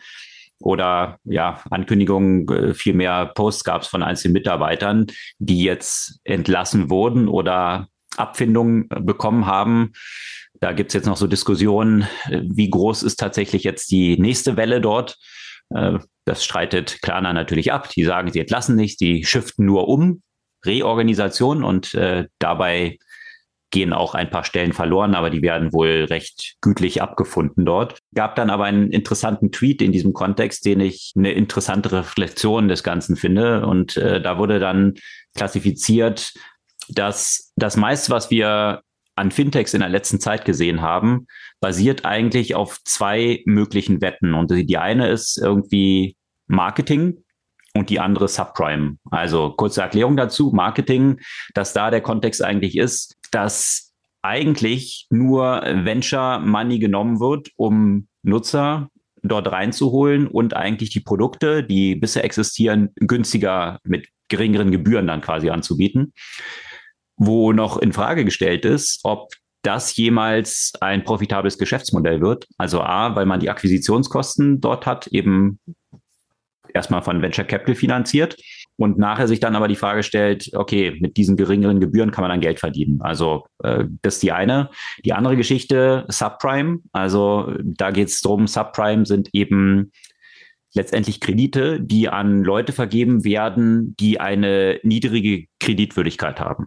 oder ja, Ankündigungen, äh, viel mehr Posts gab es von einzelnen Mitarbeitern, die jetzt entlassen wurden oder Abfindungen bekommen haben. Da gibt es jetzt noch so Diskussionen, wie groß ist tatsächlich jetzt die nächste Welle dort. Das streitet Klarna natürlich ab. Die sagen, sie entlassen nichts, die shiften nur um, Reorganisation und äh, dabei gehen auch ein paar Stellen verloren, aber die werden wohl recht gütlich abgefunden dort. Gab dann aber einen interessanten Tweet in diesem Kontext, den ich eine interessante Reflexion des Ganzen finde. Und äh, da wurde dann klassifiziert, dass das meiste, was wir an Fintechs in der letzten Zeit gesehen haben, basiert eigentlich auf zwei möglichen Wetten. Und die eine ist irgendwie Marketing, und die andere Subprime. Also kurze Erklärung dazu, Marketing, dass da der Kontext eigentlich ist, dass eigentlich nur Venture Money genommen wird, um Nutzer dort reinzuholen und eigentlich die Produkte, die bisher existieren, günstiger mit geringeren Gebühren dann quasi anzubieten. Wo noch in Frage gestellt ist, ob das jemals ein profitables Geschäftsmodell wird. Also A, weil man die Akquisitionskosten dort hat, eben erstmal von Venture Capital finanziert und nachher sich dann aber die Frage stellt, okay, mit diesen geringeren Gebühren kann man dann Geld verdienen. Also äh, das ist die eine. Die andere Geschichte, Subprime. Also da geht es darum, Subprime sind eben letztendlich Kredite, die an Leute vergeben werden, die eine niedrige Kreditwürdigkeit haben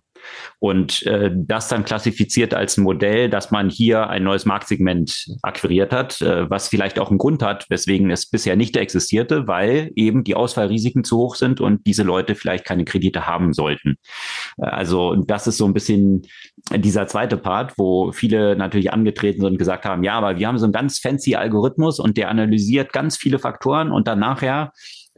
und äh, das dann klassifiziert als ein Modell, dass man hier ein neues Marktsegment akquiriert hat, äh, was vielleicht auch einen Grund hat, weswegen es bisher nicht existierte, weil eben die Ausfallrisiken zu hoch sind und diese Leute vielleicht keine Kredite haben sollten. Äh, also das ist so ein bisschen dieser zweite Part, wo viele natürlich angetreten sind und gesagt haben, ja, aber wir haben so einen ganz fancy Algorithmus und der analysiert ganz viele Faktoren und dann nachher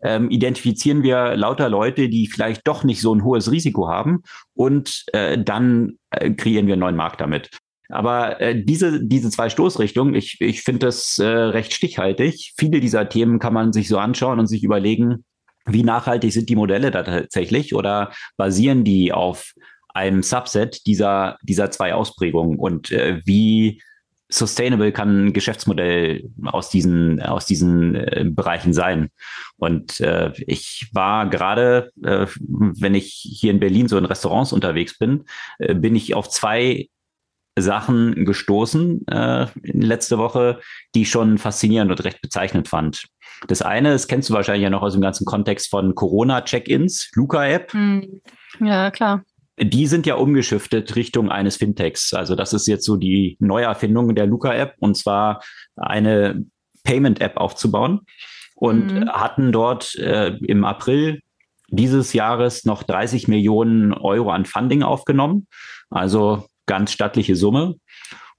ähm, identifizieren wir lauter Leute, die vielleicht doch nicht so ein hohes Risiko haben und äh, dann äh, kreieren wir einen neuen Markt damit. Aber äh, diese, diese zwei Stoßrichtungen, ich, ich finde das äh, recht stichhaltig. Viele dieser Themen kann man sich so anschauen und sich überlegen, wie nachhaltig sind die Modelle da tatsächlich oder basieren die auf einem Subset dieser, dieser zwei Ausprägungen und äh, wie sustainable kann ein Geschäftsmodell aus diesen, aus diesen äh, Bereichen sein. Und äh, ich war gerade, äh, wenn ich hier in Berlin so in Restaurants unterwegs bin, äh, bin ich auf zwei Sachen gestoßen äh, letzte Woche, die ich schon faszinierend und recht bezeichnend fand. Das eine, das kennst du wahrscheinlich ja noch aus dem ganzen Kontext von Corona-Check-ins, Luca-App. Hm. Ja, klar die sind ja umgeschiftet Richtung eines Fintechs. Also das ist jetzt so die Neuerfindung der Luca-App und zwar eine Payment-App aufzubauen und mhm. hatten dort äh, im April dieses Jahres noch 30 Millionen Euro an Funding aufgenommen. Also ganz stattliche Summe.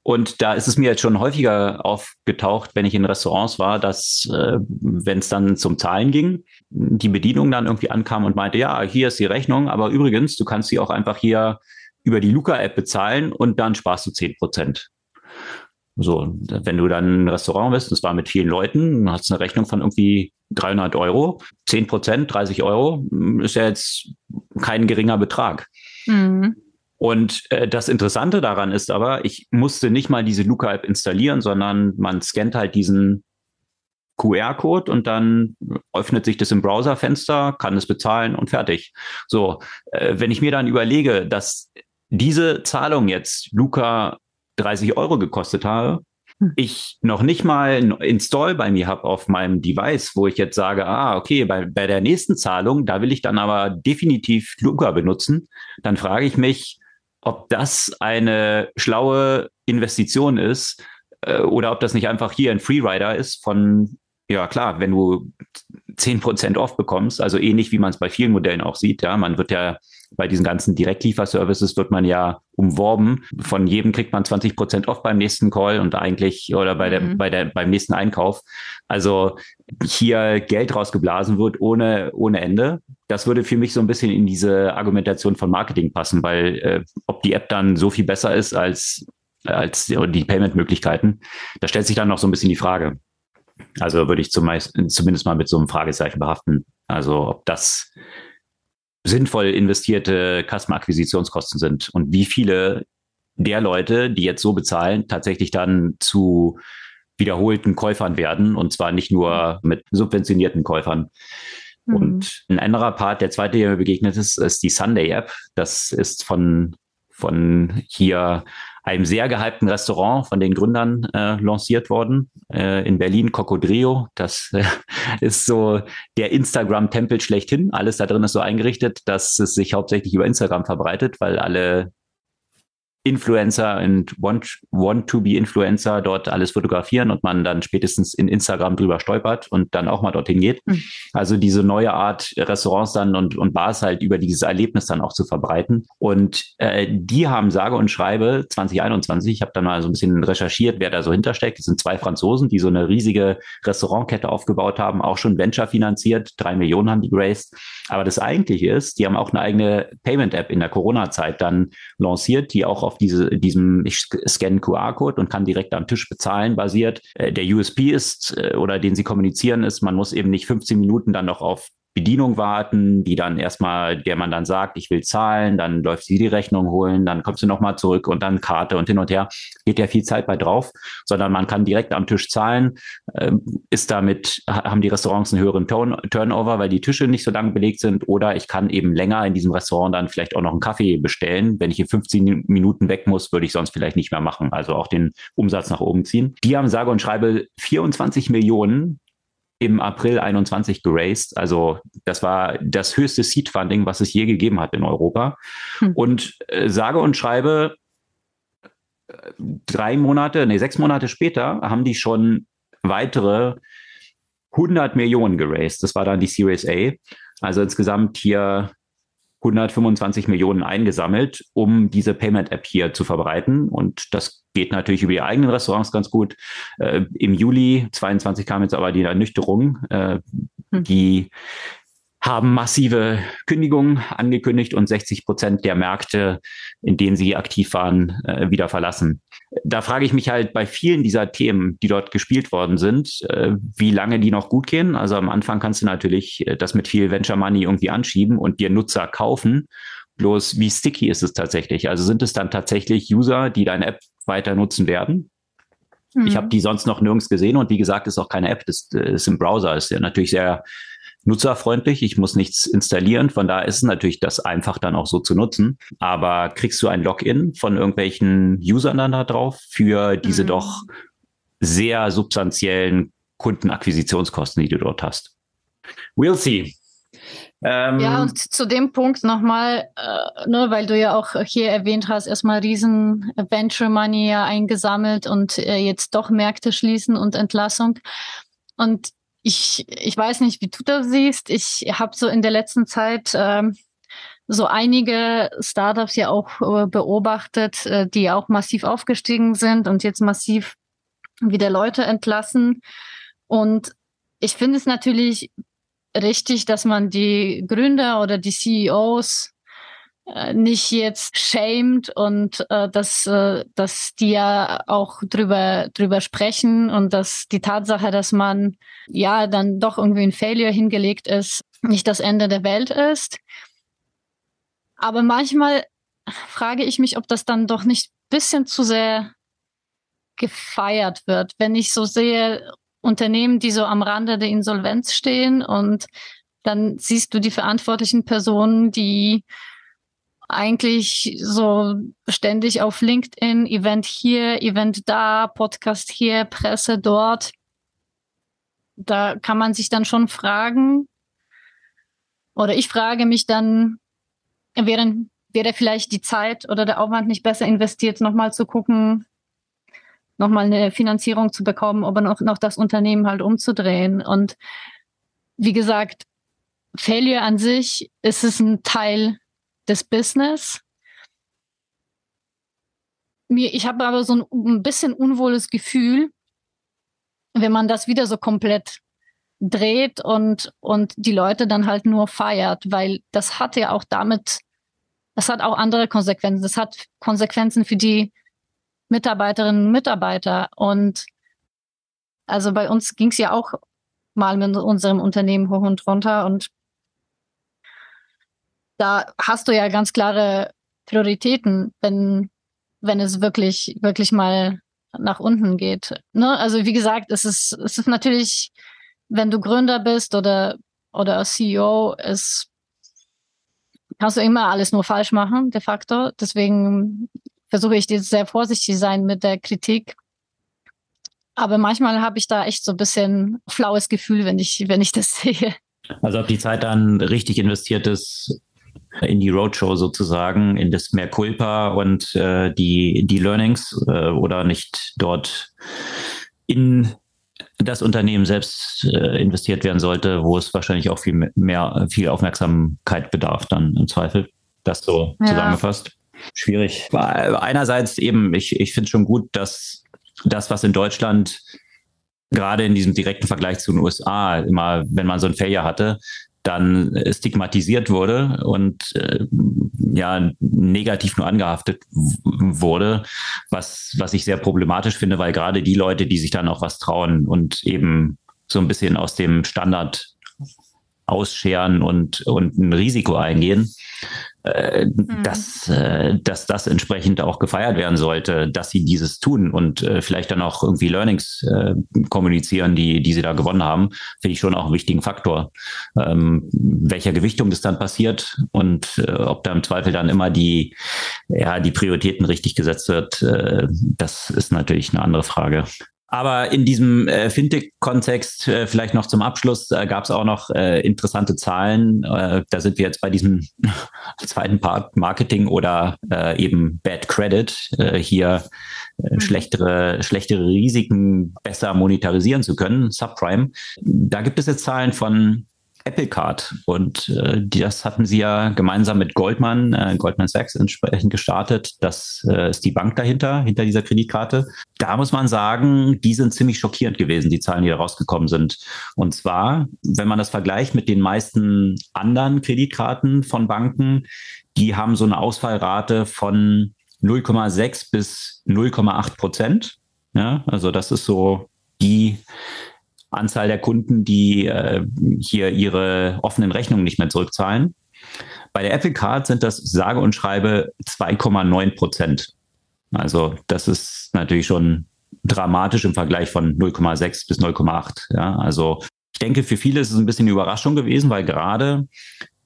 Und da ist es mir jetzt schon häufiger aufgetaucht, wenn ich in Restaurants war, dass, äh, wenn es dann zum Zahlen ging, die Bedienung dann irgendwie ankam und meinte, ja, hier ist die Rechnung, aber übrigens, du kannst sie auch einfach hier über die Luca-App bezahlen und dann sparst du zehn Prozent. So, wenn du dann ein Restaurant bist, das war mit vielen Leuten, hast eine Rechnung von irgendwie 300 Euro, 10 Prozent, 30 Euro, ist ja jetzt kein geringer Betrag. Mhm. Und äh, das Interessante daran ist aber, ich musste nicht mal diese Luca-App installieren, sondern man scannt halt diesen QR-Code und dann öffnet sich das im Browserfenster, kann es bezahlen und fertig. So, äh, wenn ich mir dann überlege, dass diese Zahlung jetzt Luca 30 Euro gekostet habe, hm. ich noch nicht mal ein Install bei mir habe auf meinem Device, wo ich jetzt sage, ah, okay, bei, bei der nächsten Zahlung, da will ich dann aber definitiv Luca benutzen, dann frage ich mich, ob das eine schlaue Investition ist äh, oder ob das nicht einfach hier ein Freerider ist von, ja klar, wenn du 10% off bekommst, also ähnlich wie man es bei vielen Modellen auch sieht, ja, man wird ja bei diesen ganzen Direktlieferservices wird man ja umworben. Von jedem kriegt man 20 Prozent off beim nächsten Call und eigentlich oder bei der, mhm. bei der, beim nächsten Einkauf. Also hier Geld rausgeblasen wird ohne, ohne Ende. Das würde für mich so ein bisschen in diese Argumentation von Marketing passen, weil äh, ob die App dann so viel besser ist als, als die Payment-Möglichkeiten, da stellt sich dann noch so ein bisschen die Frage. Also würde ich zumeist, zumindest mal mit so einem Fragezeichen behaften. Also ob das sinnvoll investierte Customer-Akquisitionskosten sind und wie viele der Leute, die jetzt so bezahlen, tatsächlich dann zu wiederholten Käufern werden und zwar nicht nur mit subventionierten Käufern. Mhm. Und ein anderer Part, der zweite, der mir begegnet ist, ist die Sunday App. Das ist von, von hier einem sehr gehypten Restaurant von den Gründern äh, lanciert worden äh, in Berlin, Cocodrio. Das äh, ist so der Instagram-Tempel schlechthin. Alles da drin ist so eingerichtet, dass es sich hauptsächlich über Instagram verbreitet, weil alle Influencer und Want-to-be-Influencer dort alles fotografieren und man dann spätestens in Instagram drüber stolpert und dann auch mal dorthin geht. Mhm. Also diese neue Art Restaurants dann und, und Bars halt über dieses Erlebnis dann auch zu verbreiten. Und äh, die haben sage und schreibe 2021, ich habe dann mal so ein bisschen recherchiert, wer da so hintersteckt. Das sind zwei Franzosen, die so eine riesige Restaurantkette aufgebaut haben, auch schon Venture finanziert. Drei Millionen haben die graced. Aber das eigentliche ist, die haben auch eine eigene Payment-App in der Corona-Zeit dann lanciert, die auch auf diese, diesem, ich scanne QR-Code und kann direkt am Tisch bezahlen, basiert. Äh, der USP ist, äh, oder den sie kommunizieren, ist, man muss eben nicht 15 Minuten dann noch auf Bedienung warten, die dann erstmal, der man dann sagt, ich will zahlen, dann läuft sie die Rechnung holen, dann kommst du nochmal zurück und dann Karte und hin und her. Geht ja viel Zeit bei drauf, sondern man kann direkt am Tisch zahlen, äh, ist damit, haben die Restaurants einen höheren Turn Turnover, weil die Tische nicht so lang belegt sind oder ich kann eben länger in diesem Restaurant dann vielleicht auch noch einen Kaffee bestellen. Wenn ich in 15 Minuten weg muss, würde ich sonst vielleicht nicht mehr machen, also auch den Umsatz nach oben ziehen. Die haben sage und schreibe 24 Millionen im April 21 geraced. Also das war das höchste Seed-Funding, was es je gegeben hat in Europa. Hm. Und äh, sage und schreibe, äh, drei Monate, nee, sechs Monate später haben die schon weitere 100 Millionen geraced. Das war dann die Series A. Also insgesamt hier 125 Millionen eingesammelt, um diese Payment-App hier zu verbreiten. Und das geht natürlich über die eigenen Restaurants ganz gut. Äh, Im Juli 22 kam jetzt aber die Ernüchterung. Äh, hm. Die haben massive Kündigungen angekündigt und 60 Prozent der Märkte, in denen sie aktiv waren, äh, wieder verlassen. Da frage ich mich halt bei vielen dieser Themen, die dort gespielt worden sind, äh, wie lange die noch gut gehen. Also am Anfang kannst du natürlich äh, das mit viel Venture Money irgendwie anschieben und dir Nutzer kaufen. Bloß wie sticky ist es tatsächlich? Also sind es dann tatsächlich User, die deine App weiter nutzen werden? Ich habe mhm. die sonst noch nirgends gesehen und wie gesagt, ist auch keine App, das ist im Browser, ist ja natürlich sehr nutzerfreundlich. Ich muss nichts installieren. Von daher ist es natürlich das einfach dann auch so zu nutzen. Aber kriegst du ein Login von irgendwelchen Usern dann da drauf für diese mhm. doch sehr substanziellen Kundenakquisitionskosten, die du dort hast? We'll see. Ähm, ja, und zu dem Punkt nochmal, äh, ne, weil du ja auch hier erwähnt hast, erstmal riesen Venture Money ja eingesammelt und äh, jetzt doch Märkte schließen und Entlassung. Und ich, ich weiß nicht, wie du das siehst. Ich habe so in der letzten Zeit ähm, so einige Startups ja auch äh, beobachtet, äh, die auch massiv aufgestiegen sind und jetzt massiv wieder Leute entlassen. Und ich finde es natürlich richtig, dass man die Gründer oder die CEOs nicht jetzt schämt und äh, dass, äh, dass die ja auch drüber, drüber sprechen und dass die Tatsache, dass man ja dann doch irgendwie ein Failure hingelegt ist, nicht das Ende der Welt ist. Aber manchmal frage ich mich, ob das dann doch nicht bisschen zu sehr gefeiert wird, wenn ich so sehe, Unternehmen, die so am Rande der Insolvenz stehen und dann siehst du die verantwortlichen Personen, die eigentlich so ständig auf LinkedIn, Event hier, Event da, Podcast hier, Presse dort. Da kann man sich dann schon fragen, oder ich frage mich dann, wären, wäre vielleicht die Zeit oder der Aufwand nicht besser investiert, nochmal zu gucken, nochmal eine Finanzierung zu bekommen, aber noch, noch das Unternehmen halt umzudrehen. Und wie gesagt, Failure an sich ist es ein Teil des Business. Mir, ich habe aber so ein, ein bisschen unwohles Gefühl, wenn man das wieder so komplett dreht und, und die Leute dann halt nur feiert, weil das hat ja auch damit, das hat auch andere Konsequenzen. Das hat Konsequenzen für die Mitarbeiterinnen und Mitarbeiter. Und also bei uns ging es ja auch mal mit unserem Unternehmen hoch und runter und da hast du ja ganz klare Prioritäten, wenn, wenn es wirklich, wirklich mal nach unten geht. Ne? Also wie gesagt, es ist, es ist natürlich, wenn du Gründer bist oder, oder CEO, ist, kannst du immer alles nur falsch machen, de facto. Deswegen versuche ich jetzt sehr vorsichtig sein mit der Kritik. Aber manchmal habe ich da echt so ein bisschen flaues Gefühl, wenn ich, wenn ich das sehe. Also ob die Zeit dann richtig investiert ist, in die Roadshow sozusagen, in das mehr Culpa und äh, die, die Learnings äh, oder nicht dort in das Unternehmen selbst äh, investiert werden sollte, wo es wahrscheinlich auch viel mehr, viel Aufmerksamkeit bedarf, dann im Zweifel. Das so ja. zusammengefasst. Schwierig. Einerseits eben, ich, ich finde schon gut, dass das, was in Deutschland gerade in diesem direkten Vergleich zu den USA immer, wenn man so ein Failure hatte, dann stigmatisiert wurde und äh, ja negativ nur angehaftet wurde, was was ich sehr problematisch finde, weil gerade die Leute, die sich dann auch was trauen und eben so ein bisschen aus dem Standard ausscheren und und ein Risiko eingehen, äh, mhm. dass, äh, dass das entsprechend auch gefeiert werden sollte, dass sie dieses tun und äh, vielleicht dann auch irgendwie Learnings äh, kommunizieren, die, die sie da gewonnen haben, finde ich schon auch einen wichtigen Faktor. Ähm, welcher Gewichtung das dann passiert und äh, ob da im Zweifel dann immer die, ja, die Prioritäten richtig gesetzt wird, äh, das ist natürlich eine andere Frage. Aber in diesem äh, Fintech-Kontext, äh, vielleicht noch zum Abschluss, äh, gab es auch noch äh, interessante Zahlen. Äh, da sind wir jetzt bei diesem zweiten Part Marketing oder äh, eben Bad Credit, äh, hier äh, mhm. schlechtere, schlechtere Risiken besser monetarisieren zu können, Subprime. Da gibt es jetzt Zahlen von Apple Card. Und äh, das hatten sie ja gemeinsam mit Goldman, äh, Goldman Sachs entsprechend gestartet. Das äh, ist die Bank dahinter, hinter dieser Kreditkarte. Da muss man sagen, die sind ziemlich schockierend gewesen, die Zahlen, die da rausgekommen sind. Und zwar, wenn man das vergleicht mit den meisten anderen Kreditkarten von Banken, die haben so eine Ausfallrate von 0,6 bis 0,8 Prozent. Ja, also das ist so die Anzahl der Kunden, die äh, hier ihre offenen Rechnungen nicht mehr zurückzahlen. Bei der Apple Card sind das sage und schreibe 2,9 Prozent. Also das ist natürlich schon dramatisch im Vergleich von 0,6 bis 0,8. Ja, also ich denke, für viele ist es ein bisschen eine Überraschung gewesen, weil gerade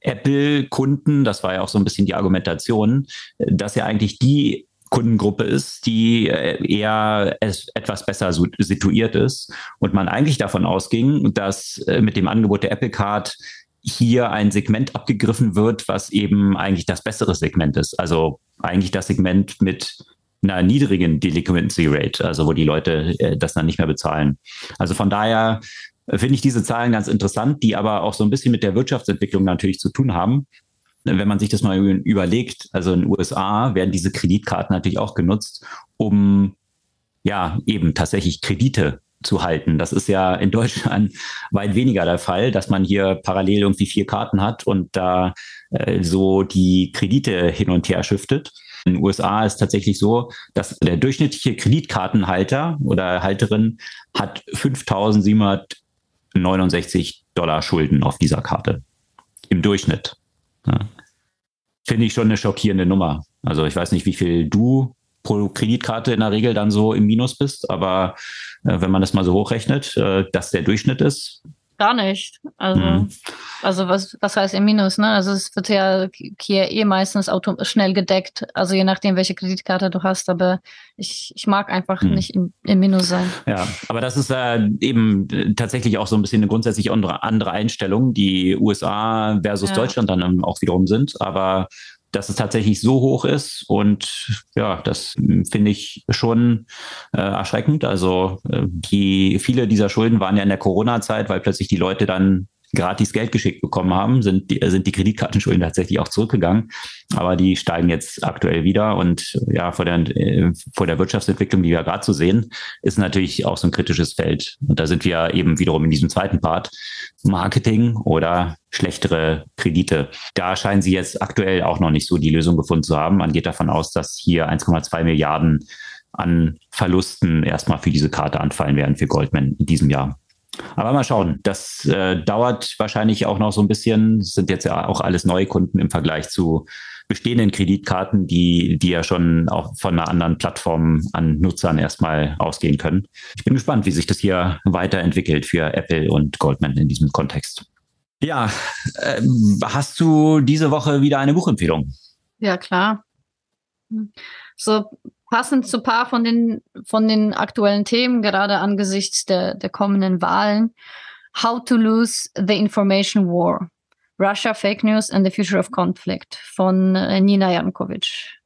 Apple-Kunden, das war ja auch so ein bisschen die Argumentation, dass ja eigentlich die Kundengruppe ist, die äh, eher etwas besser situiert ist und man eigentlich davon ausging, dass äh, mit dem Angebot der Apple Card hier ein Segment abgegriffen wird, was eben eigentlich das bessere Segment ist. Also eigentlich das Segment mit einer niedrigen Delinquency Rate, also wo die Leute äh, das dann nicht mehr bezahlen. Also von daher finde ich diese Zahlen ganz interessant, die aber auch so ein bisschen mit der Wirtschaftsentwicklung natürlich zu tun haben wenn man sich das mal überlegt, also in den USA werden diese Kreditkarten natürlich auch genutzt, um ja eben tatsächlich Kredite zu halten. Das ist ja in Deutschland weit weniger der Fall, dass man hier parallel irgendwie vier Karten hat und da äh, so die Kredite hin und her schiftet. In den USA ist tatsächlich so, dass der durchschnittliche Kreditkartenhalter oder Halterin hat 5.769 Dollar Schulden auf dieser Karte. Im Durchschnitt. Finde ich schon eine schockierende Nummer. Also ich weiß nicht, wie viel du pro Kreditkarte in der Regel dann so im Minus bist, aber äh, wenn man das mal so hochrechnet, äh, dass der Durchschnitt ist, Gar nicht. Also, mhm. also was, was heißt im Minus, ne? Also es wird ja hier eh meistens auto schnell gedeckt, also je nachdem, welche Kreditkarte du hast, aber ich, ich mag einfach mhm. nicht im, im Minus sein. Ja, aber das ist äh, eben tatsächlich auch so ein bisschen eine grundsätzlich andere, andere Einstellung, die USA versus ja. Deutschland dann auch wiederum sind. Aber dass es tatsächlich so hoch ist. Und ja, das finde ich schon äh, erschreckend. Also äh, die viele dieser Schulden waren ja in der Corona-Zeit, weil plötzlich die Leute dann gratis Geld geschickt bekommen haben, sind die, sind die Kreditkartenschulden tatsächlich auch zurückgegangen. Aber die steigen jetzt aktuell wieder. Und ja, vor der, äh, vor der Wirtschaftsentwicklung, die wir gerade zu sehen, ist natürlich auch so ein kritisches Feld. Und da sind wir eben wiederum in diesem zweiten Part. Marketing oder schlechtere Kredite. Da scheinen sie jetzt aktuell auch noch nicht so die Lösung gefunden zu haben. Man geht davon aus, dass hier 1,2 Milliarden an Verlusten erstmal für diese Karte anfallen werden für Goldman in diesem Jahr. Aber mal schauen, das äh, dauert wahrscheinlich auch noch so ein bisschen. Das sind jetzt ja auch alles neue Kunden im Vergleich zu bestehenden Kreditkarten, die, die ja schon auch von einer anderen Plattform an Nutzern erstmal ausgehen können. Ich bin gespannt, wie sich das hier weiterentwickelt für Apple und Goldman in diesem Kontext. Ja, äh, hast du diese Woche wieder eine Buchempfehlung? Ja, klar. So passend zu paar von den, von den aktuellen Themen, gerade angesichts der, der kommenden Wahlen. How to Lose the Information War. Russia, Fake News and the Future of Conflict von äh, Nina Jankovic.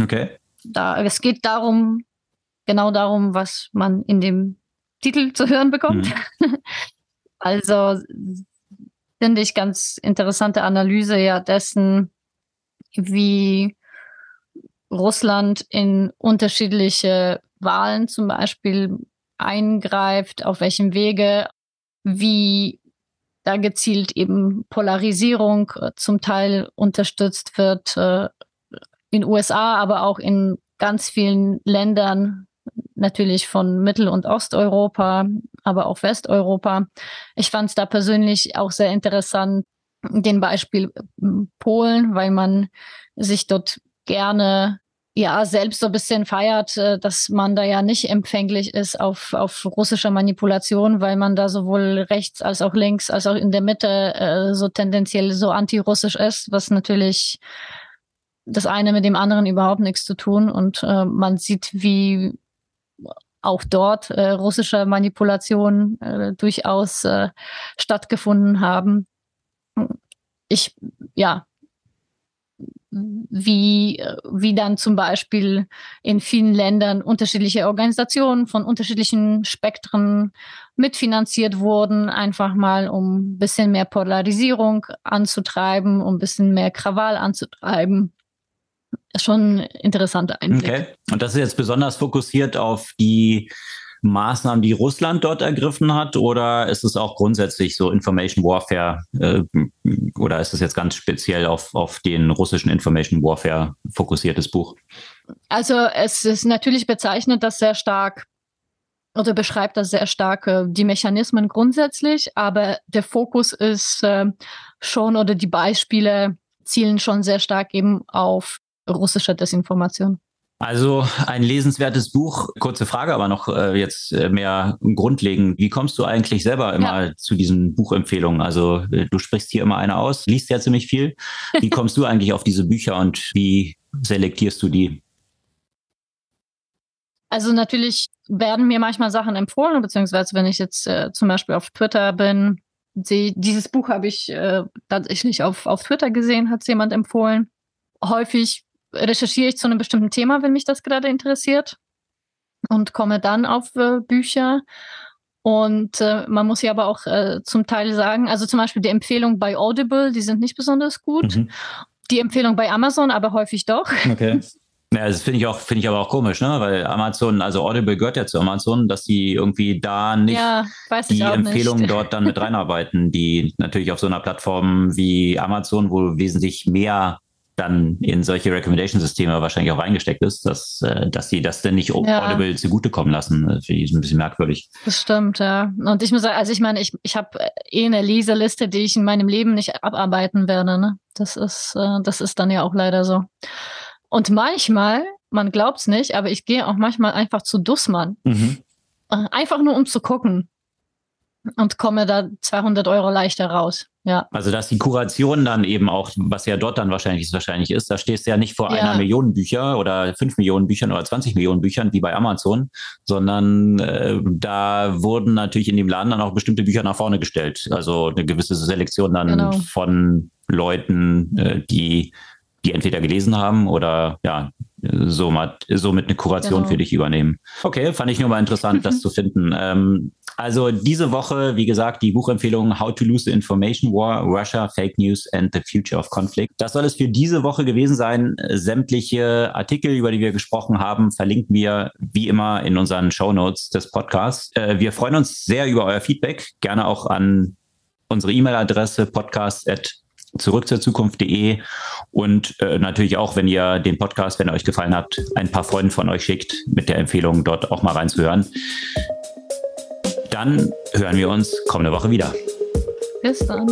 Okay. Da, es geht darum, genau darum, was man in dem Titel zu hören bekommt. Mhm. also finde ich ganz interessante Analyse ja dessen, wie Russland in unterschiedliche Wahlen zum Beispiel eingreift, auf welchem Wege, wie da gezielt eben Polarisierung äh, zum Teil unterstützt wird äh, in USA, aber auch in ganz vielen Ländern, natürlich von Mittel- und Osteuropa, aber auch Westeuropa. Ich fand es da persönlich auch sehr interessant, den Beispiel äh, Polen, weil man sich dort gerne ja selbst so ein bisschen feiert, äh, dass man da ja nicht empfänglich ist auf, auf russische Manipulation, weil man da sowohl rechts als auch links als auch in der Mitte äh, so tendenziell so antirussisch ist, was natürlich das eine mit dem anderen überhaupt nichts zu tun und äh, man sieht, wie auch dort äh, russische Manipulationen äh, durchaus äh, stattgefunden haben. Ich, ja, wie, wie dann zum Beispiel in vielen Ländern unterschiedliche Organisationen von unterschiedlichen Spektren mitfinanziert wurden, einfach mal um ein bisschen mehr Polarisierung anzutreiben, um ein bisschen mehr Krawall anzutreiben. Schon interessante Einblick. Okay. Und das ist jetzt besonders fokussiert auf die Maßnahmen, die Russland dort ergriffen hat? Oder ist es auch grundsätzlich so Information Warfare äh, oder ist es jetzt ganz speziell auf, auf den russischen Information Warfare fokussiertes Buch? Also es ist natürlich bezeichnet das sehr stark oder beschreibt das sehr stark äh, die Mechanismen grundsätzlich, aber der Fokus ist äh, schon oder die Beispiele zielen schon sehr stark eben auf russische Desinformation. Also ein lesenswertes Buch. Kurze Frage, aber noch äh, jetzt äh, mehr grundlegend. Wie kommst du eigentlich selber immer ja. zu diesen Buchempfehlungen? Also äh, du sprichst hier immer eine aus, liest ja ziemlich viel. Wie kommst du eigentlich auf diese Bücher und wie selektierst du die? Also natürlich werden mir manchmal Sachen empfohlen, beziehungsweise wenn ich jetzt äh, zum Beispiel auf Twitter bin, sehe dieses Buch habe ich äh, tatsächlich auf, auf Twitter gesehen, hat es jemand empfohlen. Häufig recherchiere ich zu einem bestimmten Thema, wenn mich das gerade interessiert und komme dann auf äh, Bücher. Und äh, man muss ja aber auch äh, zum Teil sagen, also zum Beispiel die Empfehlung bei Audible, die sind nicht besonders gut. Mhm. Die Empfehlung bei Amazon aber häufig doch. Okay. Ja, das finde ich auch, finde ich aber auch komisch, ne? Weil Amazon, also Audible gehört ja zu Amazon, dass die irgendwie da nicht ja, die Empfehlungen dort dann mit reinarbeiten, die natürlich auf so einer Plattform wie Amazon, wo wesentlich mehr dann in solche Recommendation-Systeme wahrscheinlich auch reingesteckt ist, dass, äh, dass die das denn nicht ja. Audible zugutekommen lassen. Das finde ich ein bisschen merkwürdig. Das stimmt, ja. Und ich muss sagen, also ich meine, ich, ich habe eh eine Leseliste, die ich in meinem Leben nicht abarbeiten werde. Ne? Das ist, äh, das ist dann ja auch leider so. Und manchmal, man glaubt es nicht, aber ich gehe auch manchmal einfach zu Dussmann. Mhm. Äh, einfach nur um zu gucken und komme da 200 Euro leichter raus. Ja. Also dass die Kuration dann eben auch, was ja dort dann wahrscheinlich wahrscheinlich ist, da stehst du ja nicht vor ja. einer Million Bücher oder fünf Millionen Büchern oder 20 Millionen Büchern wie bei Amazon, sondern äh, da wurden natürlich in dem Laden dann auch bestimmte Bücher nach vorne gestellt. Also eine gewisse Selektion dann genau. von Leuten, äh, die die entweder gelesen haben oder ja, somit, somit eine Kuration genau. für dich übernehmen. Okay, fand ich nur mal interessant, das zu finden. Ähm, also diese Woche, wie gesagt, die Buchempfehlung How to Lose the Information War, Russia, Fake News and the Future of Conflict. Das soll es für diese Woche gewesen sein. Sämtliche Artikel, über die wir gesprochen haben, verlinken wir wie immer in unseren Show Notes des Podcasts. Äh, wir freuen uns sehr über euer Feedback, gerne auch an unsere E-Mail-Adresse podcast@ zurück zur Zukunft.de und äh, natürlich auch, wenn ihr den Podcast, wenn er euch gefallen hat, ein paar Freunden von euch schickt, mit der Empfehlung, dort auch mal reinzuhören. Dann hören wir uns kommende Woche wieder. Bis dann.